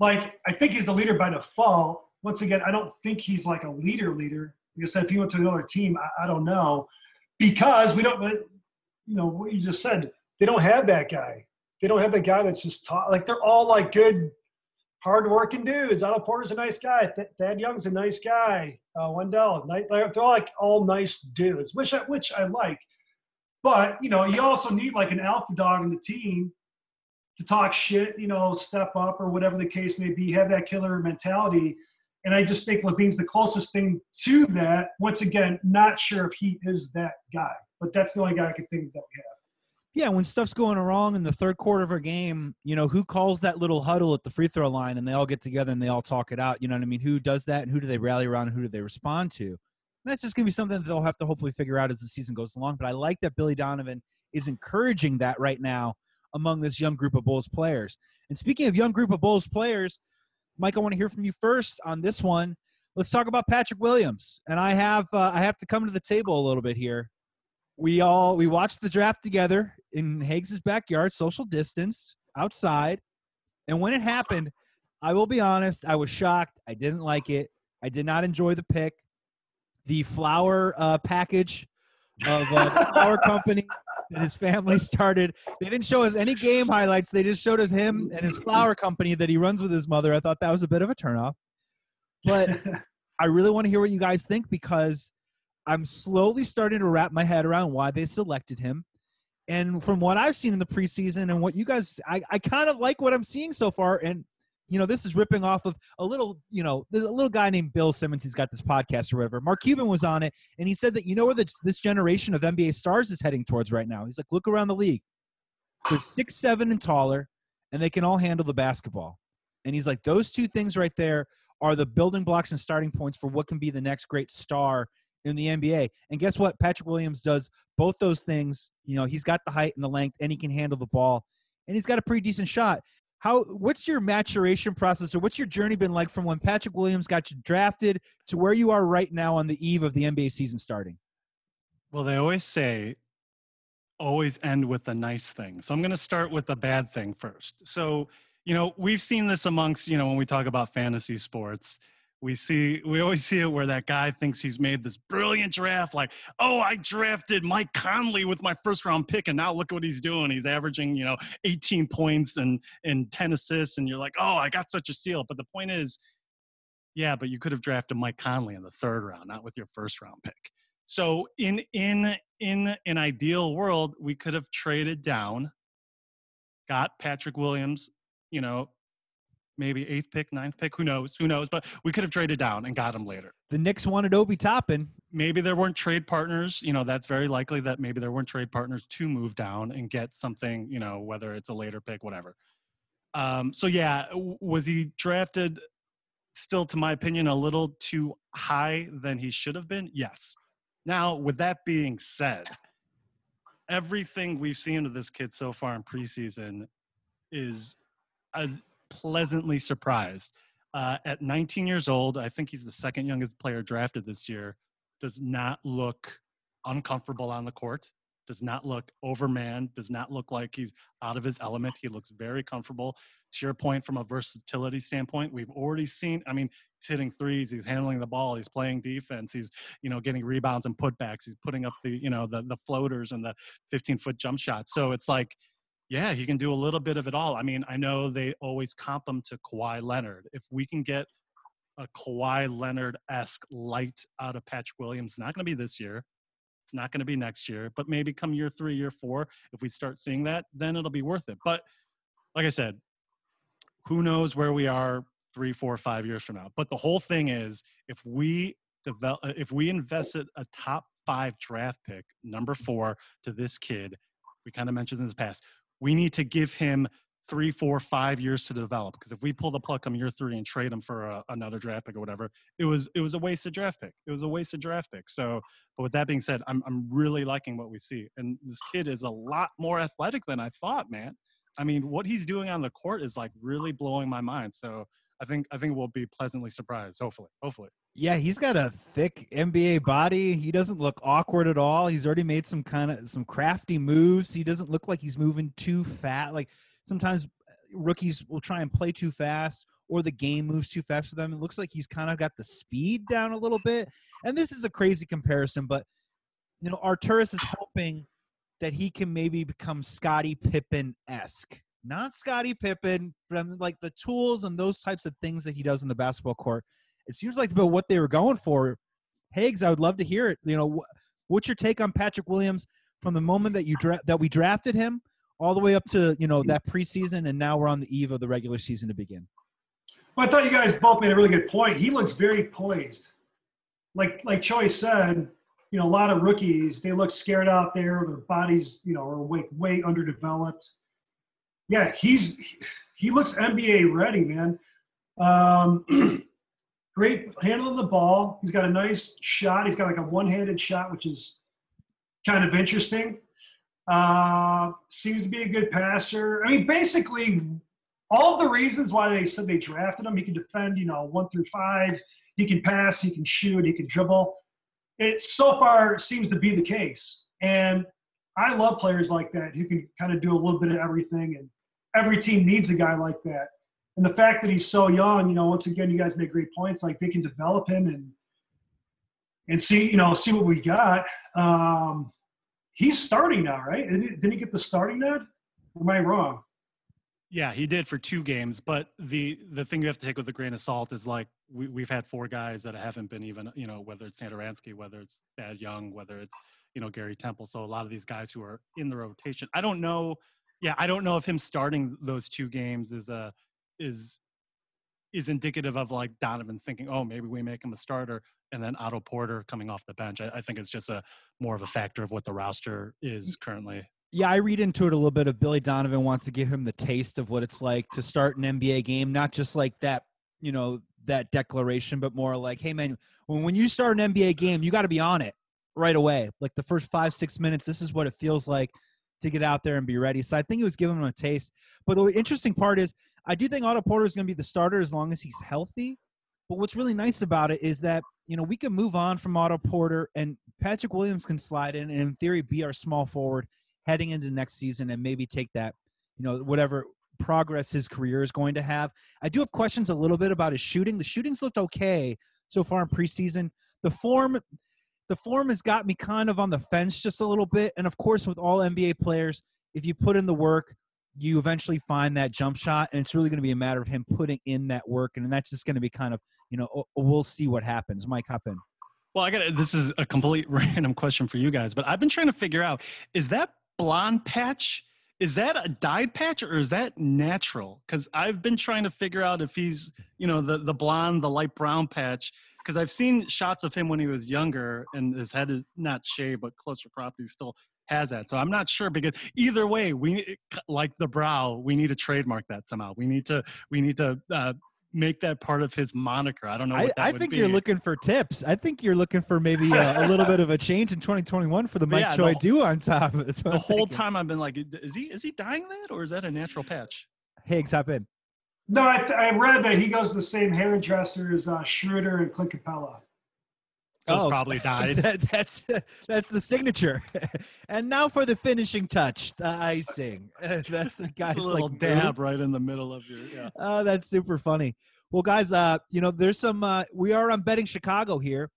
Like I think he's the leader by default. Once again, I don't think he's like a leader leader. Like I said, if he went to another team, I, I don't know, because we don't. You know what you just said. They don't have that guy. They don't have that guy that's just taught. Like they're all like good hardworking dudes. Otto Porter's a nice guy. Th- Thad Young's a nice guy. Uh, Wendell, they're all like all nice dudes, which I, which I like. But you know, you also need like an alpha dog in the team to talk shit. You know, step up or whatever the case may be. Have that killer mentality. And I just think LaVine's the closest thing to that. Once again, not sure if he is that guy, but that's the only guy I can think of that we have.
Yeah, when stuff's going wrong in the third quarter of a game, you know, who calls that little huddle at the free throw line and they all get together and they all talk it out? You know what I mean? Who does that and who do they rally around and who do they respond to? And that's just going to be something that they'll have to hopefully figure out as the season goes along. But I like that Billy Donovan is encouraging that right now among this young group of Bulls players. And speaking of young group of Bulls players, Mike, I want to hear from you first on this one. Let's talk about Patrick Williams. And I have uh, I have to come to the table a little bit here. We all we watched the draft together in Higgs's backyard, social distance, outside. And when it happened, I will be honest, I was shocked. I didn't like it. I did not enjoy the pick. The flower uh, package of uh, the flower company that his family started. They didn't show us any game highlights. They just showed us him and his flower company that he runs with his mother. I thought that was a bit of a turnoff. But I really want to hear what you guys think because I'm slowly starting to wrap my head around why they selected him. And from what I've seen in the preseason and what you guys, I, I kind of like what I'm seeing so far. And you know, this is ripping off of a little, you know, there's a little guy named Bill Simmons. He's got this podcast or whatever. Mark Cuban was on it, and he said that you know where this, this generation of NBA stars is heading towards right now. He's like, look around the league. They're six, seven, and taller, and they can all handle the basketball. And he's like, those two things right there are the building blocks and starting points for what can be the next great star in the NBA. And guess what? Patrick Williams does both those things. You know, he's got the height and the length, and he can handle the ball, and he's got a pretty decent shot how what's your maturation process or what's your journey been like from when Patrick Williams got you drafted to where you are right now on the eve of the NBA season starting?
Well, they always say always end with a nice thing. So I'm going to start with a bad thing first. So, you know, we've seen this amongst, you know, when we talk about fantasy sports, we see we always see it where that guy thinks he's made this brilliant draft like oh i drafted mike conley with my first round pick and now look what he's doing. He's averaging you know 18 points and and 10 assists and you're like oh i got such a steal. But the point is yeah but you could have drafted mike conley in the third round not with your first round pick. So in in in an ideal world we could have traded down got patrick williams you know maybe eighth pick, ninth pick. Who knows? Who knows? But we could have traded down and got him later.
The Knicks wanted Obi Toppin.
Maybe there weren't trade partners. You know, that's very likely that maybe there weren't trade partners to move down and get something. You know, whether it's a later pick, whatever. Um, so yeah, was he drafted? Still, to my opinion, a little too high than he should have been. Yes. Now, with that being said, everything we've seen of this kid so far in preseason is a, pleasantly surprised. Uh, at 19 years old, I think he's the second youngest player drafted this year. Does not look uncomfortable on the court. Does not look overmanned. Does not look like he's out of his element. He looks very comfortable. To your point, from a versatility standpoint, we've already seen. I mean, he's hitting threes. He's handling the ball. He's playing defense. He's you know getting rebounds and putbacks. He's putting up the you know the the floaters and the 15 foot jump shots. So it's like yeah, he can do a little bit of it all. I mean, I know they always comp him to Kawhi Leonard. If we can get a Kawhi Leonard esque light out of Patrick Williams, not going to be this year. It's not going to be next year, but maybe come year three, year four, if we start seeing that, then it'll be worth it. But like I said, who knows where we are three, four, five years from now? But the whole thing is, if we develop, uh, if we invested a top five draft pick, number four, to this kid, we kind of mentioned in the past, we need to give him three, four, five years to develop. Because if we pull the plug come year three and trade him for a, another draft pick or whatever, it was it was a wasted draft pick. It was a wasted draft pick. So, but with that being said, I'm I'm really liking what we see, and this kid is a lot more athletic than I thought, man. I mean, what he's doing on the court is like really blowing my mind. So I think I think we'll be pleasantly surprised. Hopefully, hopefully.
Yeah, he's got a thick NBA body. He doesn't look awkward at all. He's already made some kind of some crafty moves. He doesn't look like he's moving too fast. Like sometimes uh, rookies will try and play too fast or the game moves too fast for them. It looks like he's kind of got the speed down a little bit. And this is a crazy comparison, but you know, Arturas is hoping that he can maybe become Scottie Pippen esque. Not Scottie Pippen, but um, like the tools and those types of things that he does in the basketball court it seems like about what they were going for. Higgs, I would love to hear it. You know, what's your take on Patrick Williams from the moment that you dra- that we drafted him all the way up to you know that preseason, and now we're on the eve of the regular season to begin.
Well, I thought you guys both made a really good point. He looks very poised. Like like Choi said, you know, a lot of rookies, they look scared out there. Their bodies, you know, are way, way underdeveloped. Yeah, he's he looks NBA ready, man. Um, great handling the ball. He's got a nice shot. He's got like a one-handed shot, which is kind of interesting. Uh, seems to be a good passer. I mean, basically, all the reasons why they said they drafted him. He can defend, you know, one through five. He can pass. He can shoot. He can dribble. It so far seems to be the case, and I love players like that who can kind of do a little bit of everything. And every team needs a guy like that. And the fact that he's so young, you know, once again, you guys make great points. Like they can develop him and and see, you know, see what we got. Um, he's starting now, right? Didn't he get the starting nod? Am I wrong?
Yeah, he did for two games, but the the thing you have to take with a grain of salt is like we, we've had four guys that haven't been even, you know, whether it's Satoransky, whether it's Thad Young, whether it's you know Gary Temple. So a lot of these guys who are in the rotation, I don't know. Yeah, I don't know if him starting those two games is a is is indicative of like Donovan thinking, oh, maybe we make him a starter, and then Otto Porter coming off the bench. I, I think it's just a more of a factor of what the roster is currently.
Yeah, I read into it a little bit of Billy Donovan wants to give him the taste of what it's like to start an NBA game, not just like that, you know, that declaration, but more like, hey man, when when you start an NBA game, you got to be on it right away. Like the first five, six minutes, this is what it feels like to get out there and be ready. So I think it was giving him a taste. But the interesting part is, I do think Otto Porter is going to be the starter as long as he's healthy. But what's really nice about it is that you know we can move on from Otto Porter and Patrick Williams can slide in and in theory be our small forward heading into next season and maybe take that, you know, whatever progress his career is going to have. I do have questions a little bit about his shooting. The shooting's looked okay so far in preseason. The form the form has got me kind of on the fence just a little bit. And of course, with all NBA players, if you put in the work, you eventually find that jump shot, and it's really going to be a matter of him putting in that work, and that's just going to be kind of, you know, we'll see what happens. Mike, hop in.
Well, I got this is a complete random question for you guys, but I've been trying to figure out is that blonde patch is that a dyed patch or is that natural because i've been trying to figure out if he's you know the, the blonde the light brown patch because i've seen shots of him when he was younger and his head is not shaved but closer property still has that so i'm not sure because either way we like the brow we need to trademark that somehow we need to we need to uh, make that part of his moniker. I don't know. I,
I, think be. you're looking for tips. I think you're looking for maybe a, a little bit of a change in 2021 for the Mike yeah, Choi do on top.
the I'm whole thinking. time I've been like, is he is he dyeing that or is that a natural patch?
Higgs, hop in.
No, I, I read that he goes to the same hairdresser as uh, Schroeder and Clint Capela.
So oh, probably dyed.
That, that's that's the signature. and now for the finishing touch, the icing. that's the guy's
a little
like
dab right in the middle of your. Yeah.
Oh, that's super funny. Well, guys, uh, you know, there's some. Uh, we are on betting Chicago here.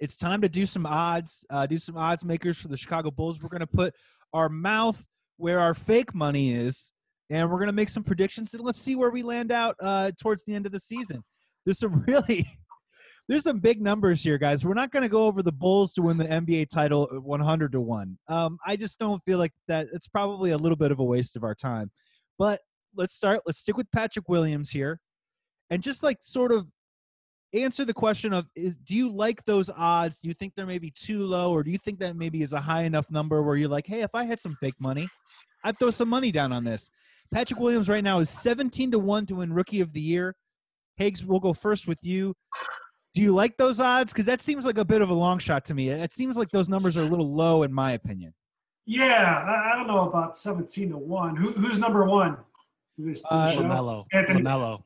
It's time to do some odds. Uh, do some odds makers for the Chicago Bulls. We're gonna put our mouth where our fake money is, and we're gonna make some predictions. And let's see where we land out uh, towards the end of the season. There's some really there's some big numbers here, guys. We're not to go over the Bulls to win the NBA title 100 to 1. Um, I just don't feel like that. It's probably a little bit of a waste of our time. But let's start. Let's stick with Patrick Williams here and just like sort of answer the question of is do you like those odds do you think they're maybe too low or do you think that maybe is a high enough number where you're like hey if i had some fake money i'd throw some money down on this patrick williams right now is 17 to 1 to win rookie of the year Higgs, we'll go first with you. Do you like those odds? Because that seems like a bit of a long shot to me. It seems like those numbers are a little low, in my opinion.
Yeah, I, I don't know about seventeen to one. Who, who's number one?
This, uh, Lamelo.
Anthony.
Lamelo.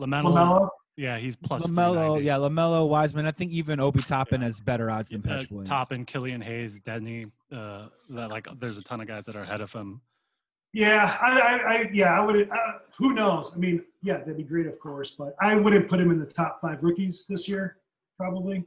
Lamelo. Lamelo.
Yeah, he's plus
Lamelo. Yeah, Lamelo, Wiseman. I think even Obi Toppin yeah. has better odds than Patrick uh, Williams.
Toppin, Killian Hayes, Deni. Uh, like there's a ton of guys that are ahead of him.
Yeah, I, I, I yeah, I would. Uh, who knows? I mean, yeah, that'd be great, of course, but I wouldn't put him in the top five rookies this year, probably.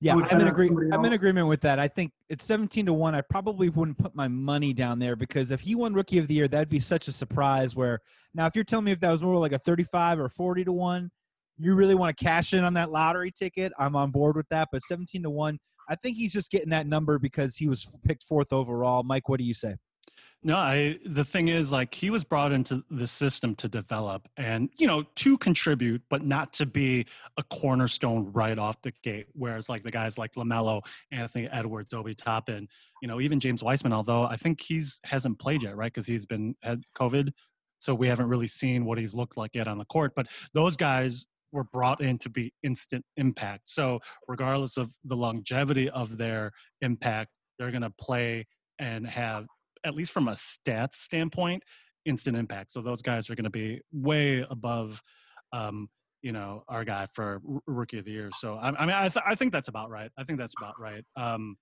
Yeah, I'm in agreement. I'm in agreement with that. I think it's 17 to one. I probably wouldn't put my money down there because if he won Rookie of the Year, that'd be such a surprise. Where now, if you're telling me if that was more like a 35 or 40 to one, you really want to cash in on that lottery ticket. I'm on board with that. But 17 to one, I think he's just getting that number because he was picked fourth overall. Mike, what do you say?
No, I the thing is like he was brought into the system to develop and you know to contribute but not to be a cornerstone right off the gate whereas like the guys like LaMelo, Anthony Edwards, Obi Toppin, you know, even James Wiseman although I think he's hasn't played yet, right? Cuz he's been had COVID. So we haven't really seen what he's looked like yet on the court, but those guys were brought in to be instant impact. So regardless of the longevity of their impact, they're going to play and have at least from a stats standpoint, instant impact. So those guys are going to be way above, um, you know, our guy for r- rookie of the year. So I, I mean, I, th- I think that's about right. I think that's about right. Um,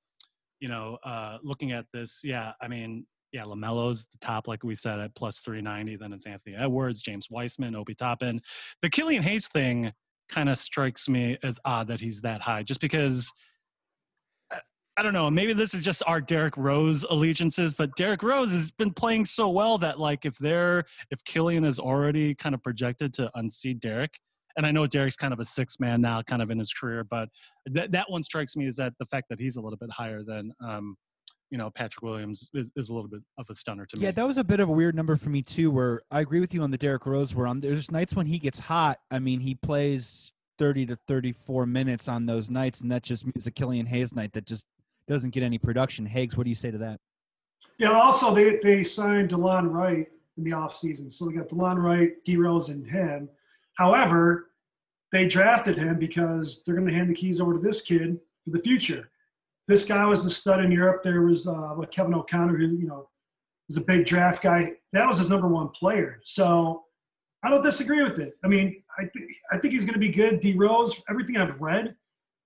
you know, uh, looking at this, yeah, I mean, yeah, LaMelo's the top, like we said, at plus 390. Then it's Anthony Edwards, James Wiseman, Obi Toppin. The Killian Hayes thing kind of strikes me as odd that he's that high, just because – I don't know. Maybe this is just our Derrick Rose allegiances, but Derrick Rose has been playing so well that like if they're if Killian is already kind of projected to unseat Derrick, and I know Derrick's kind of a six man now, kind of in his career, but that that one strikes me is that the fact that he's a little bit higher than um, you know Patrick Williams is, is a little bit of a stunner to me.
Yeah, that was a bit of a weird number for me too. Where I agree with you on the Derrick Rose. Where on there's nights when he gets hot. I mean, he plays 30 to 34 minutes on those nights, and that just means a Killian Hayes night that just doesn't get any production. Higgs, what do you say to that?
Yeah, also they, they signed Delon Wright in the offseason. So we got Delon Wright, D Rose, and him. However, they drafted him because they're going to hand the keys over to this kid for the future. This guy was a stud in Europe. There was uh, Kevin O'Connor, who you know is a big draft guy. That was his number one player. So I don't disagree with it. I mean, I think I think he's going to be good. D Rose, everything I've read,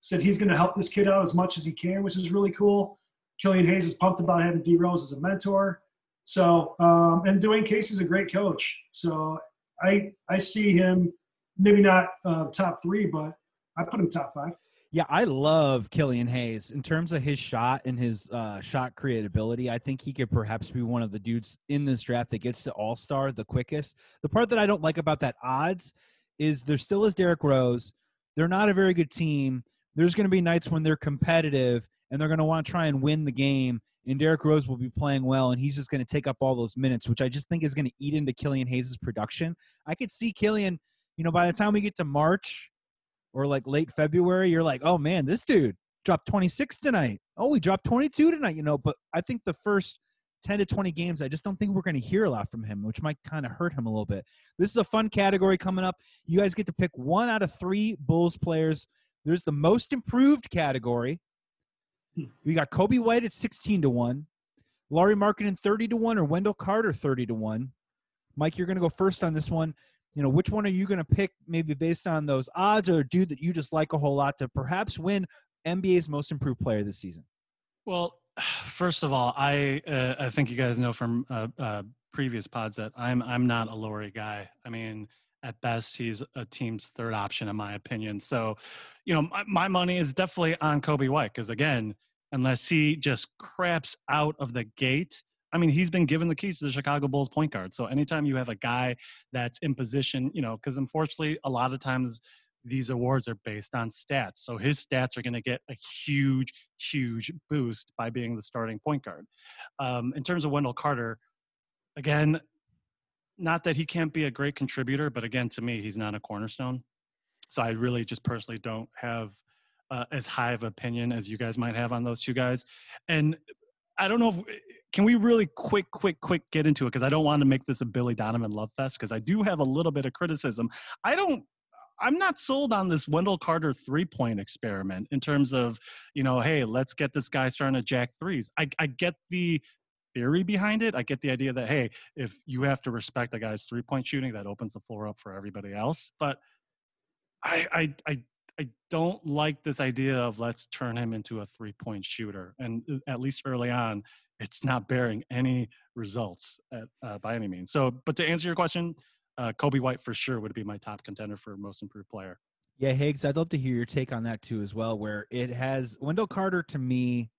said he's going to help this kid out as much as he can, which is really cool. Killian Hayes is pumped about having D Rose as a mentor. So, um, and Dwane Casey is a great coach. So I I see him maybe not uh, top three, but I put him top five.
Yeah, I love Killian Hayes in terms of his shot and his uh, shot creatability. I think he could perhaps be one of the dudes in this draft that gets to All Star the quickest. The part that I don't like about that odds is there still is Derrick Rose. They're not a very good team there's going to be nights when they're competitive and they're going to want to try and win the game. And Derrick Rose will be playing well, and he's just going to take up all those minutes, which I just think is going to eat into Killian Hayes' production. I could see Killian, you know, by the time we get to March or like late February, you're like, oh man, this dude dropped 26 tonight. Oh, we dropped 22 tonight, you know. But I think the first 10 to 20 games, I just don't think we're going to hear a lot from him, which might kind of hurt him a little bit. This is a fun category coming up. You guys get to pick one out of three Bulls players there's the most improved category. Hmm. We got Coby White at 16 to 1, Lauri Markkanen 30 to 1, or Wendell Carter 30 to 1. Mike, you're going to go first on this one. You know, which one are you going to pick maybe based on those odds or dude that you just like a whole lot to perhaps win NBA's most improved player this season?
Well, first of all, I uh, I think you guys know from uh, uh, previous pods that I'm I'm not a Lauri guy. I mean, at best he's a team's third option in my opinion so you know my, my money is definitely on Coby white because again unless he just craps out of the gate i mean he's been given the keys to the chicago bulls point guard so anytime you have a guy that's in position you know because unfortunately a lot of times these awards are based on stats so his stats are going to get a huge huge boost by being the starting point guard um, in terms of wendell carter again not that he can't be a great contributor, but again, to me, he's not a cornerstone. So I really just personally don't have uh, as high of opinion as you guys might have on those two guys. And I don't know if can we really quick, quick, quick get into it because I don't want to make this a Billy Donovan love fest because I do have a little bit of criticism. I don't. I'm not sold on this Wendell Carter three point experiment in terms of, you know, hey, let's get this guy starting to jack threes. I, I get the theory behind it. I get the idea that hey, if you have to respect a guy's three point shooting, that opens the floor up for everybody else. But I I I I don't like this idea of let's turn him into a three point shooter. And uh, at least early on, it's not bearing any results at, uh, by any means. So, but to answer your question, uh, Coby White for sure would be my top contender for most improved player.
Yeah, Higgs, I'd love to hear your take on that too as well. Where it has Wendell Carter to me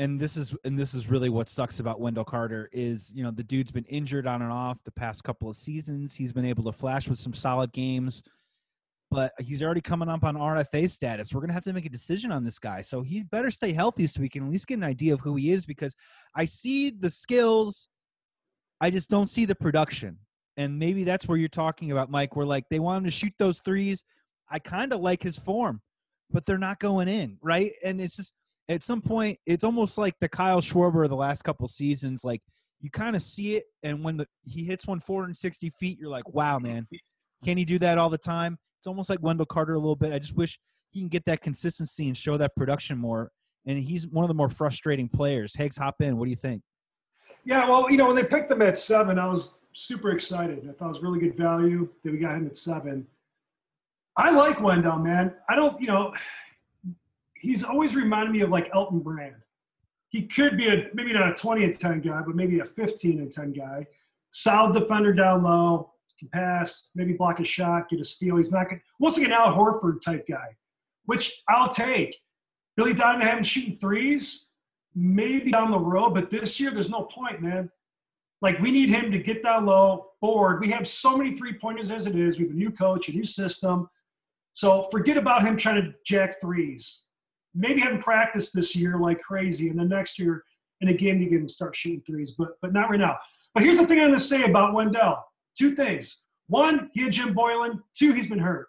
and this is and this is really what sucks about Wendell Carter is you know the dude's been injured on and off the past couple of seasons. He's been able to flash with some solid games. But he's already coming up on RFA status. We're going to have to make a decision on this guy. So he better stay healthy so we can at least get an idea of who he is because I see the skills. I just don't see the production. And maybe that's where you're talking about, Mike, where like they want him to shoot those threes. I kind of like his form, but they're not going in, right? And it's just at some point, it's almost like the Kyle Schwarber of the last couple seasons. Like you kind of see it, and when the, he hits one 460 feet, you're like, wow, man, can he do that all the time? It's almost like Wendell Carter a little bit. I just wish he can get that consistency and show that production more. And he's one of the more frustrating players. Higgs, hop in. What do you think?
Yeah, well, you know, when they picked him at seven, I was super excited. I thought it was really good value that we got him at seven. I like Wendell, man. I don't, you know, he's always reminded me of like Elton Brand. He could be a maybe not a 20 and 10 guy, but maybe a 15 and 10 guy. Solid defender down low, can pass, maybe block a shot, get a steal. He's not almost like an Al Horford type guy, which I'll take. Billy Donovan shooting threes, maybe down the road, but this year there's no point, man. Like we need him to get down low, board. We have so many three pointers as it is. We have a new coach, a new system. So forget about him trying to jack threes. Maybe have him practice this year like crazy, and then next year in a game you can start shooting threes, but but not right now. But here's the thing I'm to say about Wendell. Two things. One, he had Jim Boylen. Two, he's been hurt.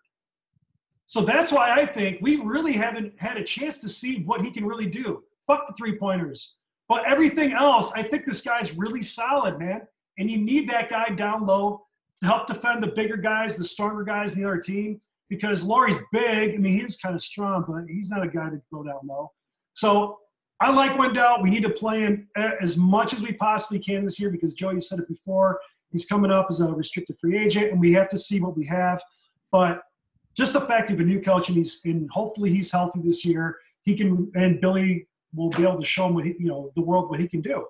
So that's why I think we really haven't had a chance to see what he can really do. Fuck the three pointers. But everything else, I think this guy's really solid, man. And you need that guy down low to help defend the bigger guys, the stronger guys in the other team. Because Lauri's big. I mean, he's kind of strong, but he's not a guy to go down low. So I like Wendell. We need to play him as much as we possibly can this year because Joe, you said it before. He's coming up as a restricted free agent, and we have to see what we have. But just the fact of a new coach, and he's and hopefully he's healthy this year. He can, and Billy will be able to show him what he, you know, the world what he can do.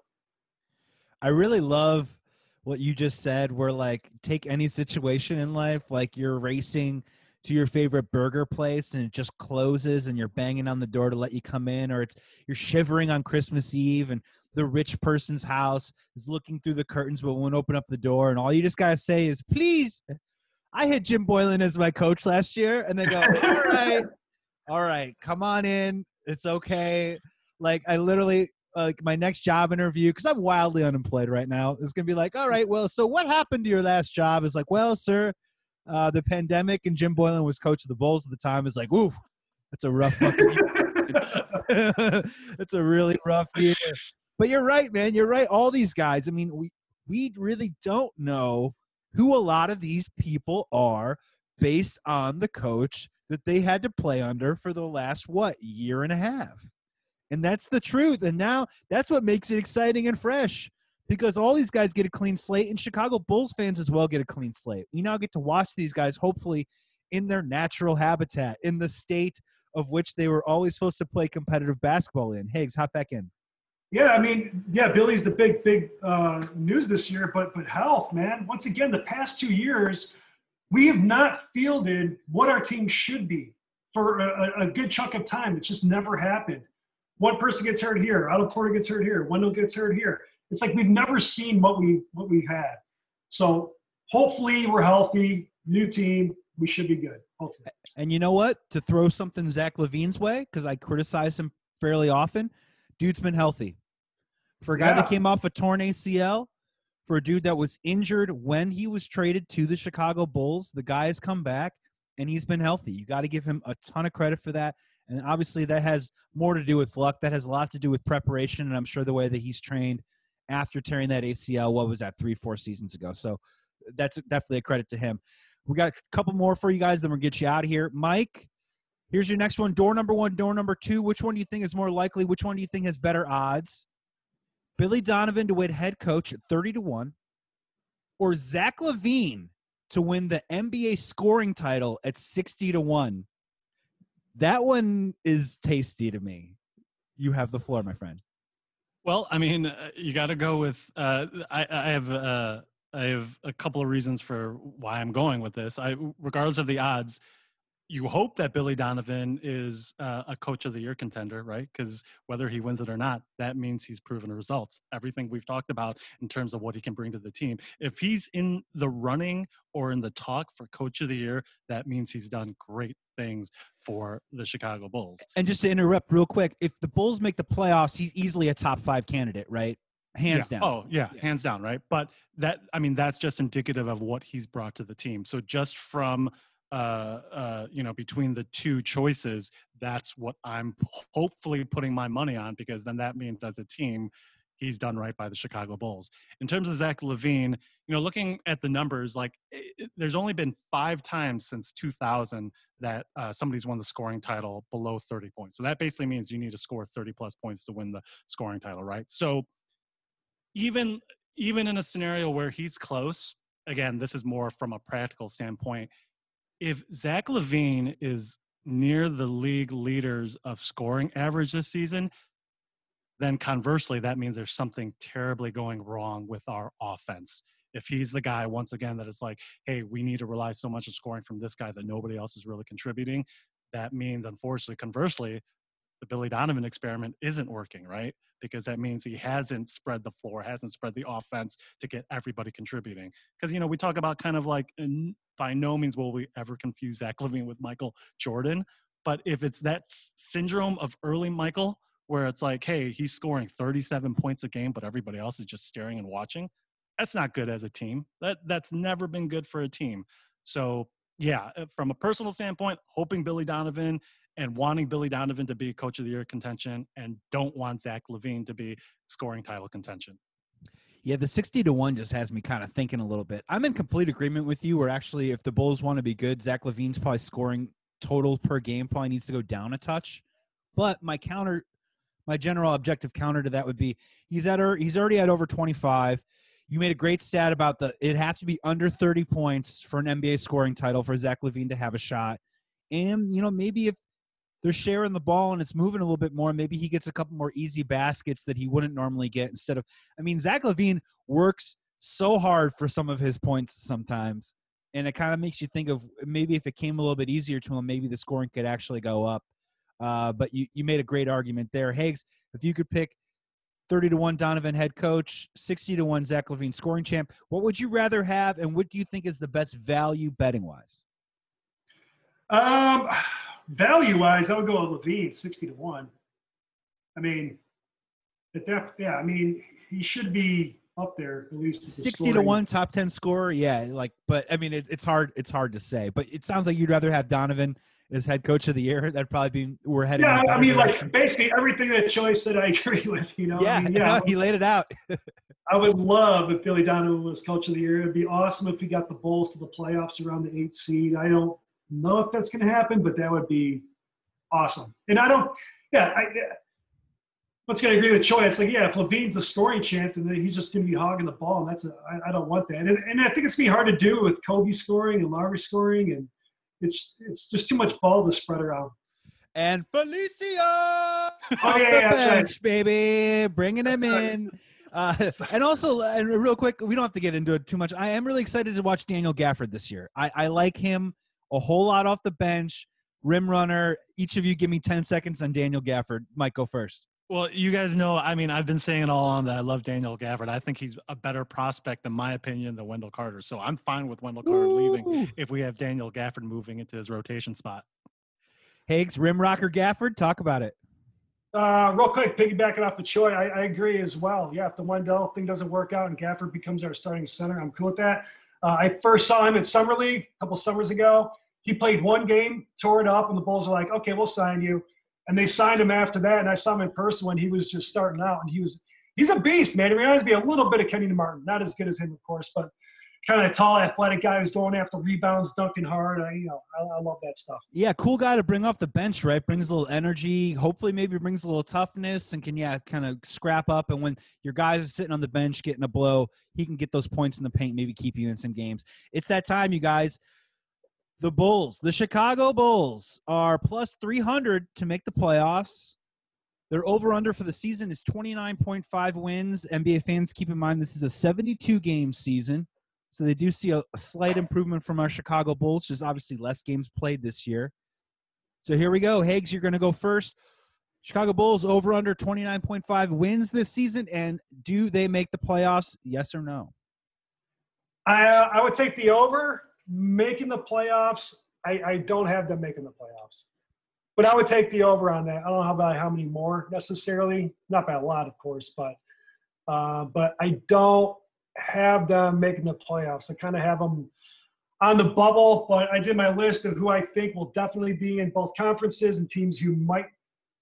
I really love what you just said. Where like take any situation in life, like you're racing to your favorite burger place and it just closes and you're banging on the door to let you come in or it's you're shivering on christmas eve and the rich person's house is looking through the curtains but won't open up the door and all you just gotta say is please i had jim Boylen as my coach last year and they go all right all right come on in it's okay like i literally like my next job interview because i'm wildly unemployed right now is gonna be like all right well so what happened to your last job is like well sir uh, the pandemic and Jim Boylen was coach of the Bulls at the time. Is like, ooh, that's a rough fucking year. that's a really rough year. But you're right, man. You're right. All these guys. I mean, we we really don't know who a lot of these people are based on the coach that they had to play under for the last what year and a half. And that's the truth. And now that's what makes it exciting and fresh because all these guys get a clean slate, and Chicago Bulls fans as well get a clean slate. We now get to watch these guys, hopefully, in their natural habitat, in the state of which they were always supposed to play competitive basketball in. Higgs, hop back in.
Yeah, I mean, yeah, Billy's the big, big uh, news this year, but but health, man. Once again, the past two years, we have not fielded what our team should be for a, a good chunk of time. It just never happened. One person gets hurt here, Otto Porter gets hurt here, Wendell gets hurt here it's like we've never seen what we what we've had. So hopefully we're healthy, new team, we should be good. Hopefully.
And you know what? To throw something Zach LaVine's way, because I criticize him fairly often, dude's been healthy. For a guy yeah. that came off a torn ACL, for a dude that was injured when he was traded to the Chicago Bulls, the guy has come back and he's been healthy. You got to give him a ton of credit for that. And obviously, that has more to do with luck. That has a lot to do with preparation, and I'm sure the way that he's trained after tearing that ACL. What was that, three, four seasons ago? So that's definitely a credit to him. We got a couple more for you guys, then we'll get you out of here. Mike, here's your next one. Door number one, door number two. Which one do you think is more likely? Which one do you think has better odds? Billy Donovan to win head coach at 30 to 1, or Zach LaVine to win the NBA scoring title at 60 to 1. That one is tasty to me. You have the floor, my friend.
Well, I mean, uh, you got to go with. Uh, I, I have uh, I have a couple of reasons for why I'm going with this. I, regardless of the odds, you hope that Billy Donovan is uh, a coach of the year contender, right? Because whether he wins it or not, that means he's proven results. Everything we've talked about in terms of what he can bring to the team. If he's in the running or in the talk for coach of the year, that means he's done great things for the Chicago Bulls.
And just to interrupt real quick, if the Bulls make the playoffs, he's easily a top five candidate, right? Hands
yeah.
down.
Oh, yeah, yeah, hands down, right? But that, I mean, that's just indicative of what he's brought to the team. So just from uh, uh, you know, between the two choices, that's what I'm hopefully putting my money on because then that means as a team, he's done right by the Chicago Bulls. In terms of Zach LaVine, you know, looking at the numbers, like it, there's only been five times since 2000 that uh, somebody's won the scoring title below 30 points. So that basically means you need to score 30 plus points to win the scoring title, right? So even even in a scenario where he's close, again, this is more from a practical standpoint if Zach LaVine is near the league leaders of scoring average this season, then conversely, that means there's something terribly going wrong with our offense. If he's the guy, once again, that is like, hey, we need to rely so much on scoring from this guy that nobody else is really contributing, that means, unfortunately, conversely, the Billy Donovan experiment isn't working, right? Because that means he hasn't spread the floor, hasn't spread the offense to get everybody contributing. Because, you know, we talk about kind of like, by no means will we ever confuse Zach LaVine with Michael Jordan. But if it's that syndrome of early Michael, where it's like, hey, he's scoring 37 points a game, but everybody else is just staring and watching, that's not good as a team. That That's never been good for a team. So, yeah, uh, from a personal standpoint, hoping Billy Donovan and wanting Billy Donovan to be coach of the year contention and don't want Zach LaVine to be scoring title contention.
Yeah, the 60 to 1 just has me kind of thinking a little bit. I'm in complete agreement with you where actually if the Bulls want to be good, Zach LaVine's probably scoring total per game probably needs to go down a touch. But my counter my general objective counter to that would be he's at er, he's already at over 25. You made a great stat about the it has to be under 30 points for an NBA scoring title for Zach Levine to have a shot. And you know, maybe if they're sharing the ball and it's moving a little bit more. Maybe he gets a couple more easy baskets that he wouldn't normally get instead of. I mean, Zach LaVine works so hard for some of his points sometimes, and it kind of makes you think of maybe if it came a little bit easier to him, maybe the scoring could actually go up. Uh, but you you made a great argument there, Higgs. If you could pick 30 to 1 Donovan head coach, 60 to 1 Zach LaVine scoring champ. What would you rather have, and what do you think is the best value betting wise?
Um, value wise, I would go with LaVine, sixty to one. I mean, at that, yeah, I mean, he should be up there at least.
Sixty to one, top ten scorer, yeah. Like, but I mean, it, it's hard. It's hard to say. But it sounds like you'd rather have Donovan as head coach of the year. That'd probably be we're heading.
Yeah, I mean, direction. like basically everything that Joyce said, I agree with. You know,
yeah,
I mean,
yeah, he laid it out.
I would love if Billy Donovan was coach of the year. It'd be awesome if he got the Bulls to the playoffs around the eight seed. I don't know if that's going to happen, but that would be awesome. And I don't, yeah, I, what's going to agree with Choi? It's like, yeah, if LaVine's a scoring champ, then he's just going to be hogging the ball, and that's a, I, I don't want that. And, and I think it's going to be hard to do with Coby scoring and Larry scoring, and it's it's just too much ball to spread around.
And Felicio, oh
yeah, yeah
bench,
right.
baby, bringing him in. Uh, and also, and real quick, we don't have to get into it too much. I am really excited to watch Daniel Gafford this year. I, I like him a whole lot off the bench rim runner. Each of you give me 10 seconds on Daniel Gafford. Mike, go first.
Well, you guys know, I mean, I've been saying it all on that I love Daniel Gafford. I think he's a better prospect, in my opinion, than Wendell Carter. So I'm fine with Wendell Carter Ooh. leaving if we have Daniel Gafford moving into his rotation spot.
Higgs, rim rocker Gafford, talk about it.
Uh, real quick, piggybacking off of Choi, I, I, agree as well. Yeah, if the Wendell thing doesn't work out and Gafford becomes our starting center, I'm cool with that. Uh, I first saw him at Summer League a couple summers ago. He played one game, tore it up, and the Bulls were like, okay, we'll sign you. And they signed him after that. And I saw him in person when he was just starting out, and he was he's a beast, man. He reminds me a little bit of Kenyon Martin, not as good as him, of course, but kind of a tall, athletic guy who's going after rebounds, dunking hard. I, you know, I, I, love that stuff.
Yeah, cool guy to bring off the bench, right? Brings a little energy. Hopefully, maybe brings a little toughness and can yeah, kind of scrap up. And when your guys are sitting on the bench getting a blow, he can get those points in the paint, maybe keep you in some games. It's that time, you guys. The Bulls, the Chicago Bulls, are plus 300 to make the playoffs. Their over under for the season is 29.5 wins. NBA fans, keep in mind this is a 72 game season. So they do see a, a slight improvement from our Chicago Bulls, just obviously less games played this year. So here we go. Higgs, you're going to go first. Chicago Bulls over under 29.5 wins this season. And do they make the playoffs? Yes or no?
I, uh, I would take the over. Making the playoffs, I, I don't have them making the playoffs. But I would take the over on that. I don't know about how many more necessarily, not by a lot, of course, but uh, but I don't have them making the playoffs. I kind of have them on the bubble, but I did my list of who I think will definitely be in both conferences and teams who might,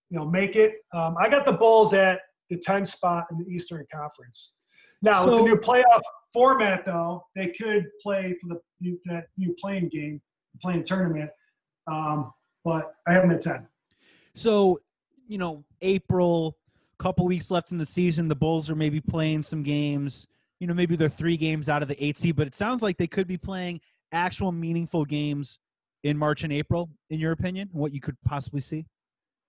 you know, make it. Um, I got the Bulls at the 10 spot in the Eastern Conference. Now, so, with the new playoff format, though, they could play for the that new play-in game, play-in tournament. Um, but I have them at 10.
So, you know, April, couple weeks left in the season. The Bulls are maybe playing some games. You know, maybe they're three games out of the eight seed, but it sounds like they could be play-in actual meaningful games in March and April, in your opinion, what you could possibly see?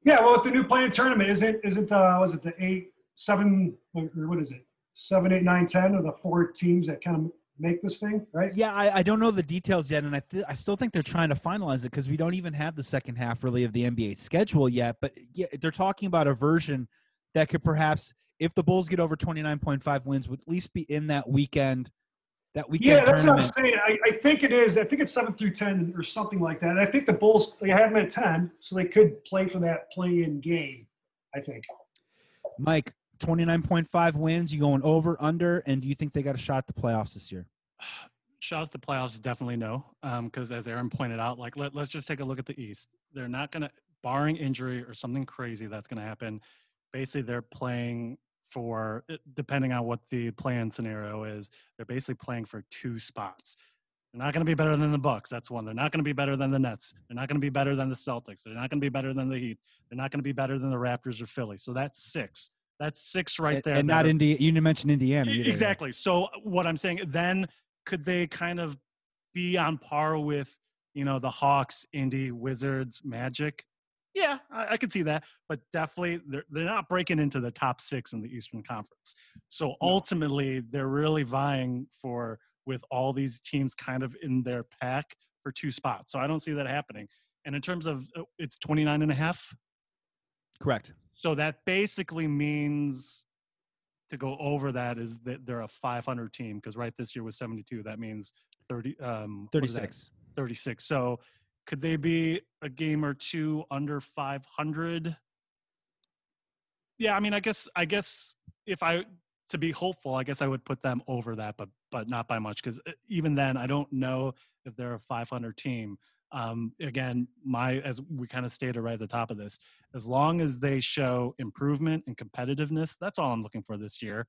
Yeah, well, with the new playing tournament, isn't isn't uh was it the eight, seven, or what is it, seven, eight, nine, ten, or the four teams that kind of make this thing, right?
Yeah, I, I don't know the details yet, and I th- I still think they're trying to finalize it because we don't even have the second half really of the NBA schedule yet. But yeah, they're talking about a version that could perhaps, if the Bulls get over twenty nine point five wins, would at least be in that weekend. That weekend.
Yeah, that's
tournament.
what I'm saying. I, I think it is. I think it's seven through ten or something like that. And I think the Bulls they have them at ten, so they could play for that play-in game. I think.
Mike, 29.5 wins. You going over, under, and do you think they got a shot at the playoffs this year?
Shot at the playoffs, definitely no. Because um, as Aaron pointed out, like let, let's just take a look at the East. They're not going to, barring injury or something crazy that's going to happen. Basically, they're playing for, eh, depending on what the plan scenario is, they're basically playing for two spots. They're not going to be better than the Bucks. That's one. They're not going to be better than the Nets. They're not going to be better than the Celtics. They're not going to be better than the Heat. They're not going to be better than the Raptors or Philly. So that's six. That's six right there.
And not India. You didn't mention Indiana. Either.
Exactly. So what I'm saying, then could they kind of be on par with you know the Hawks, Indy, Wizards, Magic? Yeah, I, I could see that, but definitely they're they're not breaking into the top six in the Eastern Conference. So ultimately, they're really vying for with all these teams kind of in their pack for two spots. So I don't see that happening. And in terms of uh, it's 29 and a half.
Correct.
So that basically means to go over that is that they're a 500 team because right this year was 72. That means 30 um
36.
36. So could they be a game or two under 500? Yeah, I mean, I guess I guess if I to be hopeful, I guess I would put them over that, but but not by much because uh, even then, I don't know if they're a 500 team um, again, my as we kind of stated right at the top of this, as long as they show improvement and competitiveness, that's all I'm looking for this year.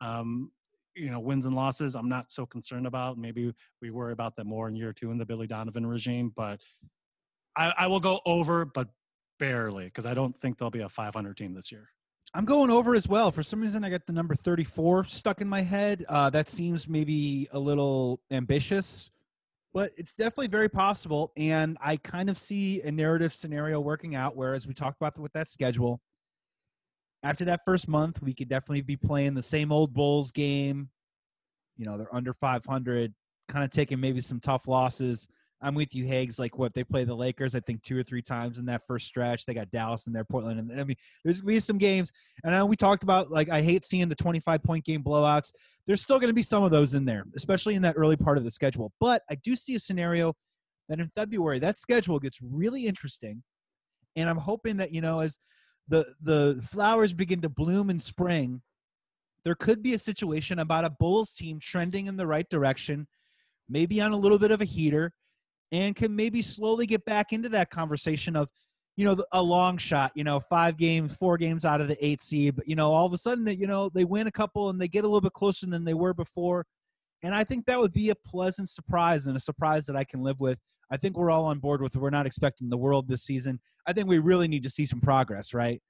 Um, you know, wins and losses, I'm not so concerned about. Maybe we worry about that more in year two in the Billy Donovan regime, but I, I will go over, but barely because I don't think there'll be a 500 team this year.
I'm going over as well. For some reason, I got the number 34 stuck in my head. Uh, that seems maybe a little ambitious but it's definitely very possible. And I kind of see a narrative scenario working out. Whereas we talked about with that schedule, after that first month, we could definitely be playing the same old Bulls game. You know, they're under 500, kind of taking maybe some tough losses. I'm with you, Hags. Like what they play the Lakers, I think two or three times in that first stretch. They got Dallas in there, Portland, and I mean, there's gonna be some games. And we talked about like I hate seeing the 25 point game blowouts. There's still to be some of those in there, especially in that early part of the schedule. But I do see a scenario that in February that schedule gets really interesting, and I'm hoping that you know as the the flowers begin to bloom in spring, there could be a situation about a Bulls team trending in the right direction, maybe on a little bit of a heater and can maybe slowly get back into that conversation of you know a long shot you know five games four games out of the eight seed but you know all of a sudden that you know they win a couple and they get a little bit closer than they were before. And i think that would be a pleasant surprise and a surprise that i can live with i think we're all on board with we're not expecting the world this season i think we really need to see some progress right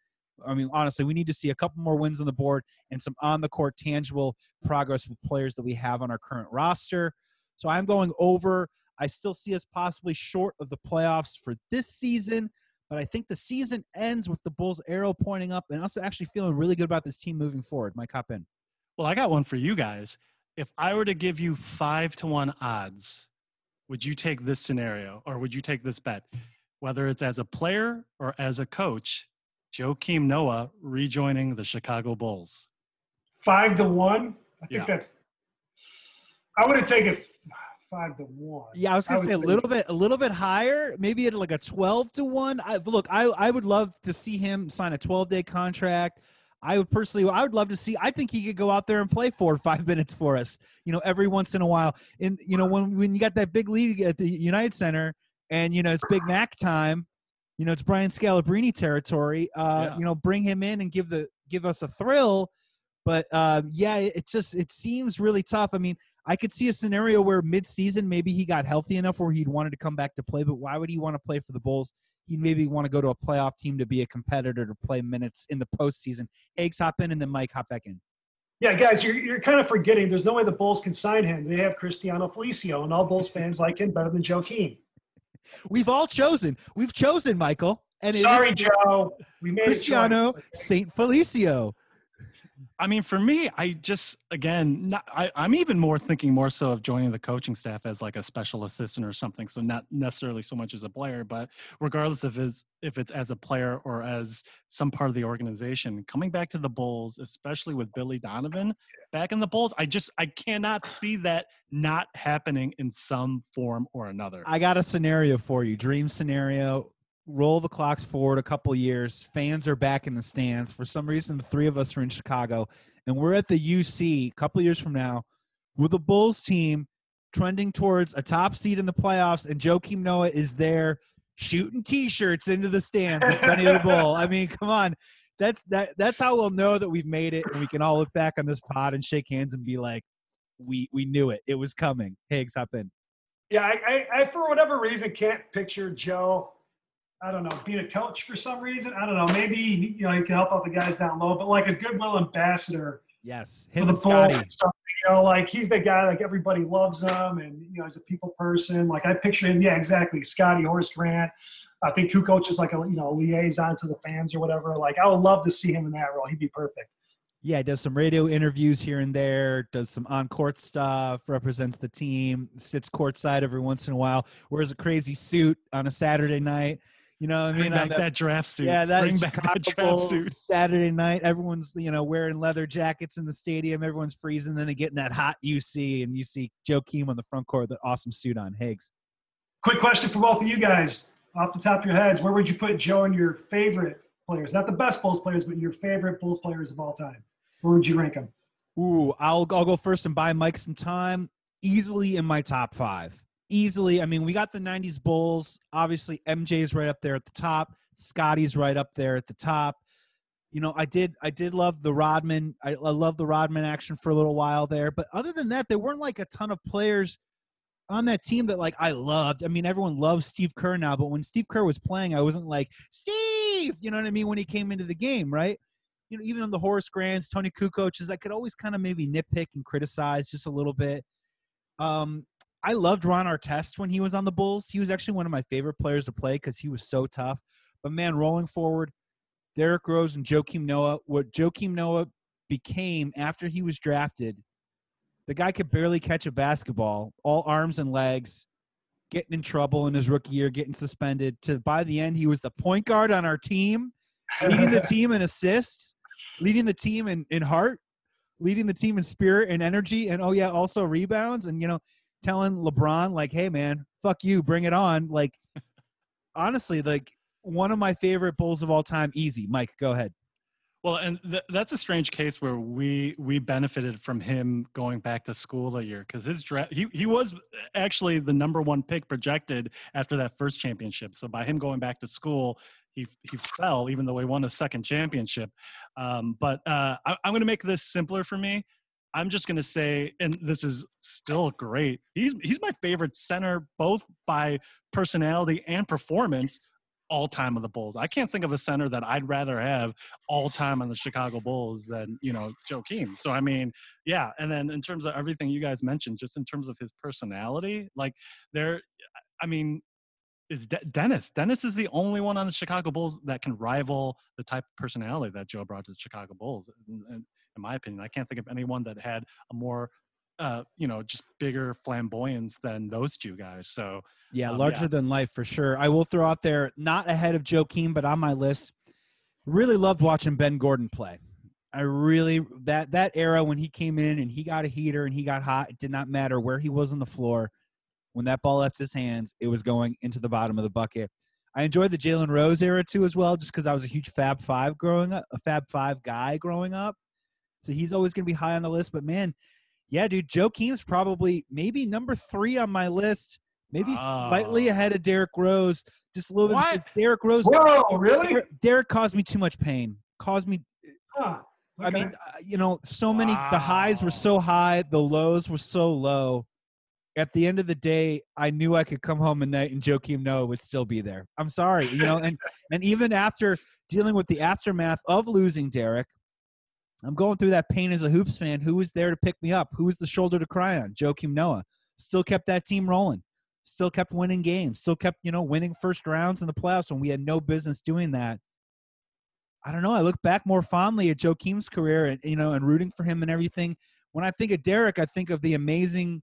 i mean honestly we need to see a couple more wins on the board and some on the court tangible progress with players that we have on our current roster so i'm going over I still see us possibly short of the playoffs for this season, but I think the season ends with the Bulls' arrow pointing up and also actually feeling really good about this team moving forward. Mike, hop in.
Well, I got one for you guys. if I were to give you five to one odds, would you take this scenario or would you take this bet? Whether it's as a player or as a coach, Joakim Noah rejoining the Chicago Bulls.
Five to one. I think
Yeah.
that's. I would have taken ah, five to one.
Yeah, I was gonna
would
say a little bit, a little bit higher, maybe at like a twelve to one. I look, I I would love to see him sign a twelve day contract. I would personally, I would love to see. I think he could go out there and play four or five minutes for us. You know, every once in a while. And you know, when when you got that big lead at the United Center, and you know it's Big Mac time. You know, it's Brian Scalabrine territory. Uh,
Yeah.
You know, bring him in and give the give us a thrill. But uh, yeah, it it just it seems really tough. I mean, I could see a scenario where mid-season maybe he got healthy enough where he'd wanted to come back to play, but why would he want to play for the Bulls? He'd maybe want to go to a playoff team to be a competitor to play minutes in the postseason. Eggs hop in and then Mike hop back in.
Yeah, guys, you're, you're kind of forgetting. There's no way the Bulls can sign him. They have Cristiano Felicio, and all Bulls fans like him better than Joakim.
We've all chosen. We've chosen Michael. And
Sorry, Joe. We made
Cristiano. Saint Felicio.
I mean, for me, I just again, not, I, I'm even more thinking more so of joining the coaching staff as like a special assistant or something. So not necessarily so much as a player, but regardless of his, if it's as a player or as some part of the organization, coming back to the Bulls, especially with Billy Donovan back in the Bulls, I just I cannot see that not happening in some form or another.
I got a scenario for you. Dream scenario. Roll the clocks forward a couple years. Fans are back in the stands. For some reason, the three of us are in Chicago, and we're at the UC a couple years from now with a Bulls team trending towards a top seed in the playoffs, and Joakim Noah is there shooting T-shirts into the stands the Bull. I mean, come on. That's that. That's how we'll know that we've made it, and we can all look back on this pod and shake hands and be like, "We we knew it. It was coming." Higgs, hop in.
Yeah, I, I, I, for whatever reason, can't picture Joe. I don't know, being a coach for some reason. I don't know. Maybe you know he can help out the guys down low, but like a goodwill ambassador
Yes,
for the Bulls.
Scottie.
or something, You know, like he's the guy. Like everybody loves him, and you know, he's a people person. Like I picture him. Yeah, exactly. Scottie Horace Grant. I think who coaches like a you know liaison to the fans or whatever. Like I would love to see him in that role. He'd be perfect.
Yeah, does some radio interviews here and there, does some on court stuff, represents the team, sits courtside every once in a while, wears a crazy suit on a Saturday night. You know what I mean? On
back that, draft suit.
yeah, that
Bring back
Chicago
that draft suit.
Saturday night. Everyone's you know wearing leather jackets in the stadium. Everyone's freezing. Then they get in that hot UC, and you see Joakim on the front court, with the awesome suit on. Higgs.
Quick question for both of you guys, off the top of your heads, where would you put Joe and your favorite players? Not the best Bulls players, but your favorite Bulls players of all time. Where would you rank them?
Ooh, I'll I'll go first and buy Mike some time. Easily in my top five. Easily. I mean, we got the '90s Bulls. Obviously, MJ's right up there at the top. Scottie's right up there at the top. You know, I did I did love the Rodman. I, I love the Rodman action for a little while there. But other than that, there weren't like a ton of players on that team that like I loved. I mean, everyone loves Steve Kerr now, but when Steve Kerr was playing, I wasn't like Steve. You know what I mean? When he came into the game, right? you know, even on the Horace Grants, Toni Kukocs, I could always kind of maybe nitpick and criticize just a little bit. Um, I loved Ron Artest when he was on the Bulls. He was actually one of my favorite players to play because he was so tough. But man, rolling forward, Derrick Rose and Joakim Noah, what Joakim Noah became after he was drafted, the guy could barely catch a basketball, all arms and legs, getting in trouble in his rookie year, getting suspended. To by the end, he was the point guard on our team leading the team in assists, leading the team in, in heart, leading the team in spirit and energy, and oh yeah, also rebounds. And you know, telling LeBron like, "Hey man, fuck you, bring it on." Like, honestly, like one of my favorite Bulls of all time. Easy, Mike, go ahead.
Well, and th- that's a strange case where we we benefited from him going back to school a year because his draft he he was actually the number one pick projected after that first championship. So by him going back to school, he he fell even though he won a second championship. Um, but uh, I, I'm going to make this simpler for me. I'm just going to say, and this is still great. He's he's my favorite center, both by personality and performance all time of the Bulls. I can't think of a center that I'd rather have all time on the Chicago Bulls than you know Joakim. So I mean, yeah. And then in terms of everything you guys mentioned, just in terms of his personality, like there, I mean, is De- Dennis. Dennis is the only one on the Chicago Bulls that can rival the type of personality that Joe brought to the Chicago Bulls. In, in, in my opinion, I can't think of anyone that had a more uh, you know, just bigger flamboyance than those two guys. So
Yeah,
Um,
larger
yeah.
than life for sure. I will throw out there, not ahead of Joakim, but on my list. Really loved watching Ben Gordon play. I really that that era when he came in and he got a heater and he got hot. It did not matter where he was on the floor. When that ball left his hands, it was going into the bottom of the bucket. I enjoyed the Jalen Rose era too as well, just because I was a huge Fab Five growing up, a Fab Five guy growing up. So he's always going to be high on the list. But man, yeah, dude, Joakim's probably maybe number three on my list, maybe slightly
Oh.
ahead of Derrick Rose. Just a little bit.
What?
because Derrick Rose,
Whoa, really?
Derrick, Derrick caused me too much pain. Caused me
Huh.
I mean, uh, you know, so many the highs were so high, the lows were so low. At the end of the day, I knew I could come home at night and Joakim Noah would still be there. I'm sorry, you know, and and even after dealing with the aftermath of losing Derrick, I'm going through that pain as a hoops fan. Who was there to pick me up? Who was the shoulder to cry on? Joakim Noah. Still kept that team rolling. Still kept winning games. Still kept, you know, winning first rounds in the playoffs when we had no business doing that. I don't know. I look back more fondly at Joakim's career and you know and rooting for him and everything. When I think of Derrick, I think of the amazing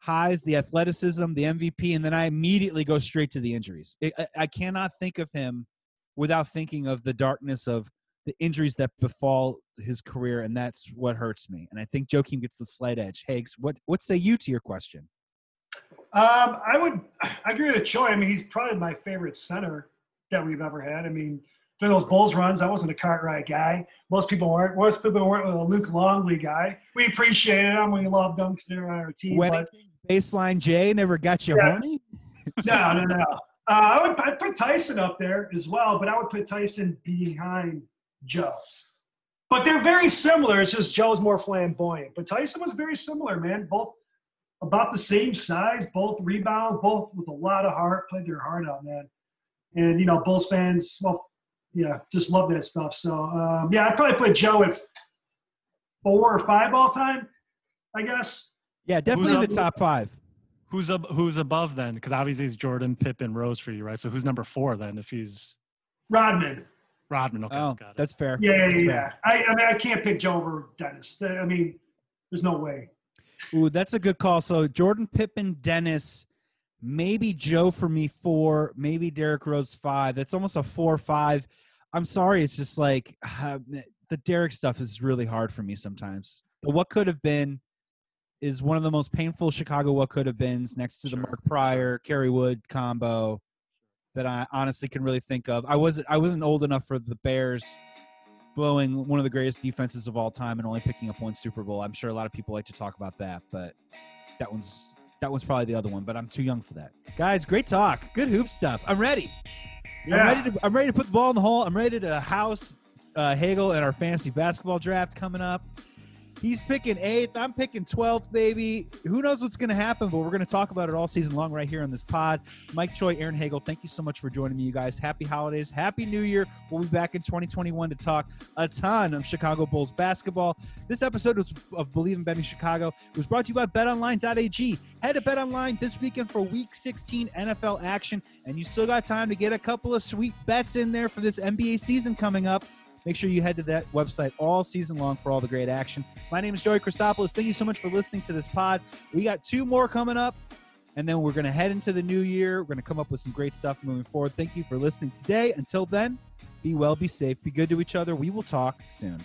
highs, the athleticism, the MVP, and then I immediately go straight to the injuries. I, I- cannot think of him without thinking of the darkness of the injuries that befall his career, and that's what hurts me. And I think Joakim gets the slight edge. Hags, what what say you to your question?
Um, I would I agree with Choi. I mean, he's probably my favorite center that we've ever had. I mean, during those Bulls runs, I wasn't a Cartwright guy. Most people weren't. Most people weren't a Luke Longley guy. We appreciated them. We loved them because they were on our team.
When
but-
baseline J never got you
Yeah.
horny?
no, no, no. Uh, I would I'd put Tyson up there as well, but I would put Tyson behind Joe. But they're very similar. It's just Joe's more flamboyant. But Tyson was very similar, man. Both about the same size, both rebound, both with a lot of heart, played their heart out, man. And you know, Bulls fans, well, yeah, just love that stuff. So um, yeah, I'd probably put Joe at four or five all time, I guess.
Yeah, definitely in the top five.
who's ab- who's above then? Because obviously it's Jordan, Pippen, Rose for you, right? So who's number four then? If he's
Rodman.
Rodman, okay,
Oh,
got it.
that's fair.
Yeah, yeah,
That's
yeah.
fair.
I, I mean, I can't pick Joe over Dennis. I mean, there's no way.
Ooh, that's a good call. So Jordan Pippen, Dennis, maybe Joe for me four, maybe Derrick Rose five. That's almost a four five. I'm sorry, it's just like uh, the Derrick stuff is really hard for me sometimes. The what could have been is one of the most painful Chicago what could have beens next to the
Sure,
Mark Prior, Kerry Wood combo that I honestly can really think of. I wasn't I wasn't old enough for the Bears blowing one of the greatest defenses of all time and only picking up one Super Bowl. I'm sure a lot of people like to talk about that, but that one's that one's probably the other one. But I'm too young for that. Guys, great talk. Good hoop stuff. I'm ready.
Yeah.
I'm ready to I'm ready to put the ball in the hole. I'm ready to house uh, Hagel and our fantasy basketball draft coming up. He's picking eighth. I'm picking 12th, baby. Who knows what's going to happen, but we're going to talk about it all season long right here on this pod. Mike Choi, Aaron Hagel, thank you so much for joining me, you guys. Happy holidays. Happy New Year. We'll be back in 2021 to talk a ton of Chicago Bulls basketball. This episode of Bleav in Betting Chicago was brought to you by betonline.ag. Head to betonline this weekend for week 16 NFL action, and you still got time to get a couple of sweet bets in there for this NBA season coming up. Make sure you head to that website all season long for all the great action. My name is Joey Christopoulos. Thank you so much for listening to this pod. We got two more coming up, and then we're going to head into the new year. We're going to come up with some great stuff moving forward. Thank you for listening today. Until then, be well, be safe, be good to each other. We will talk soon.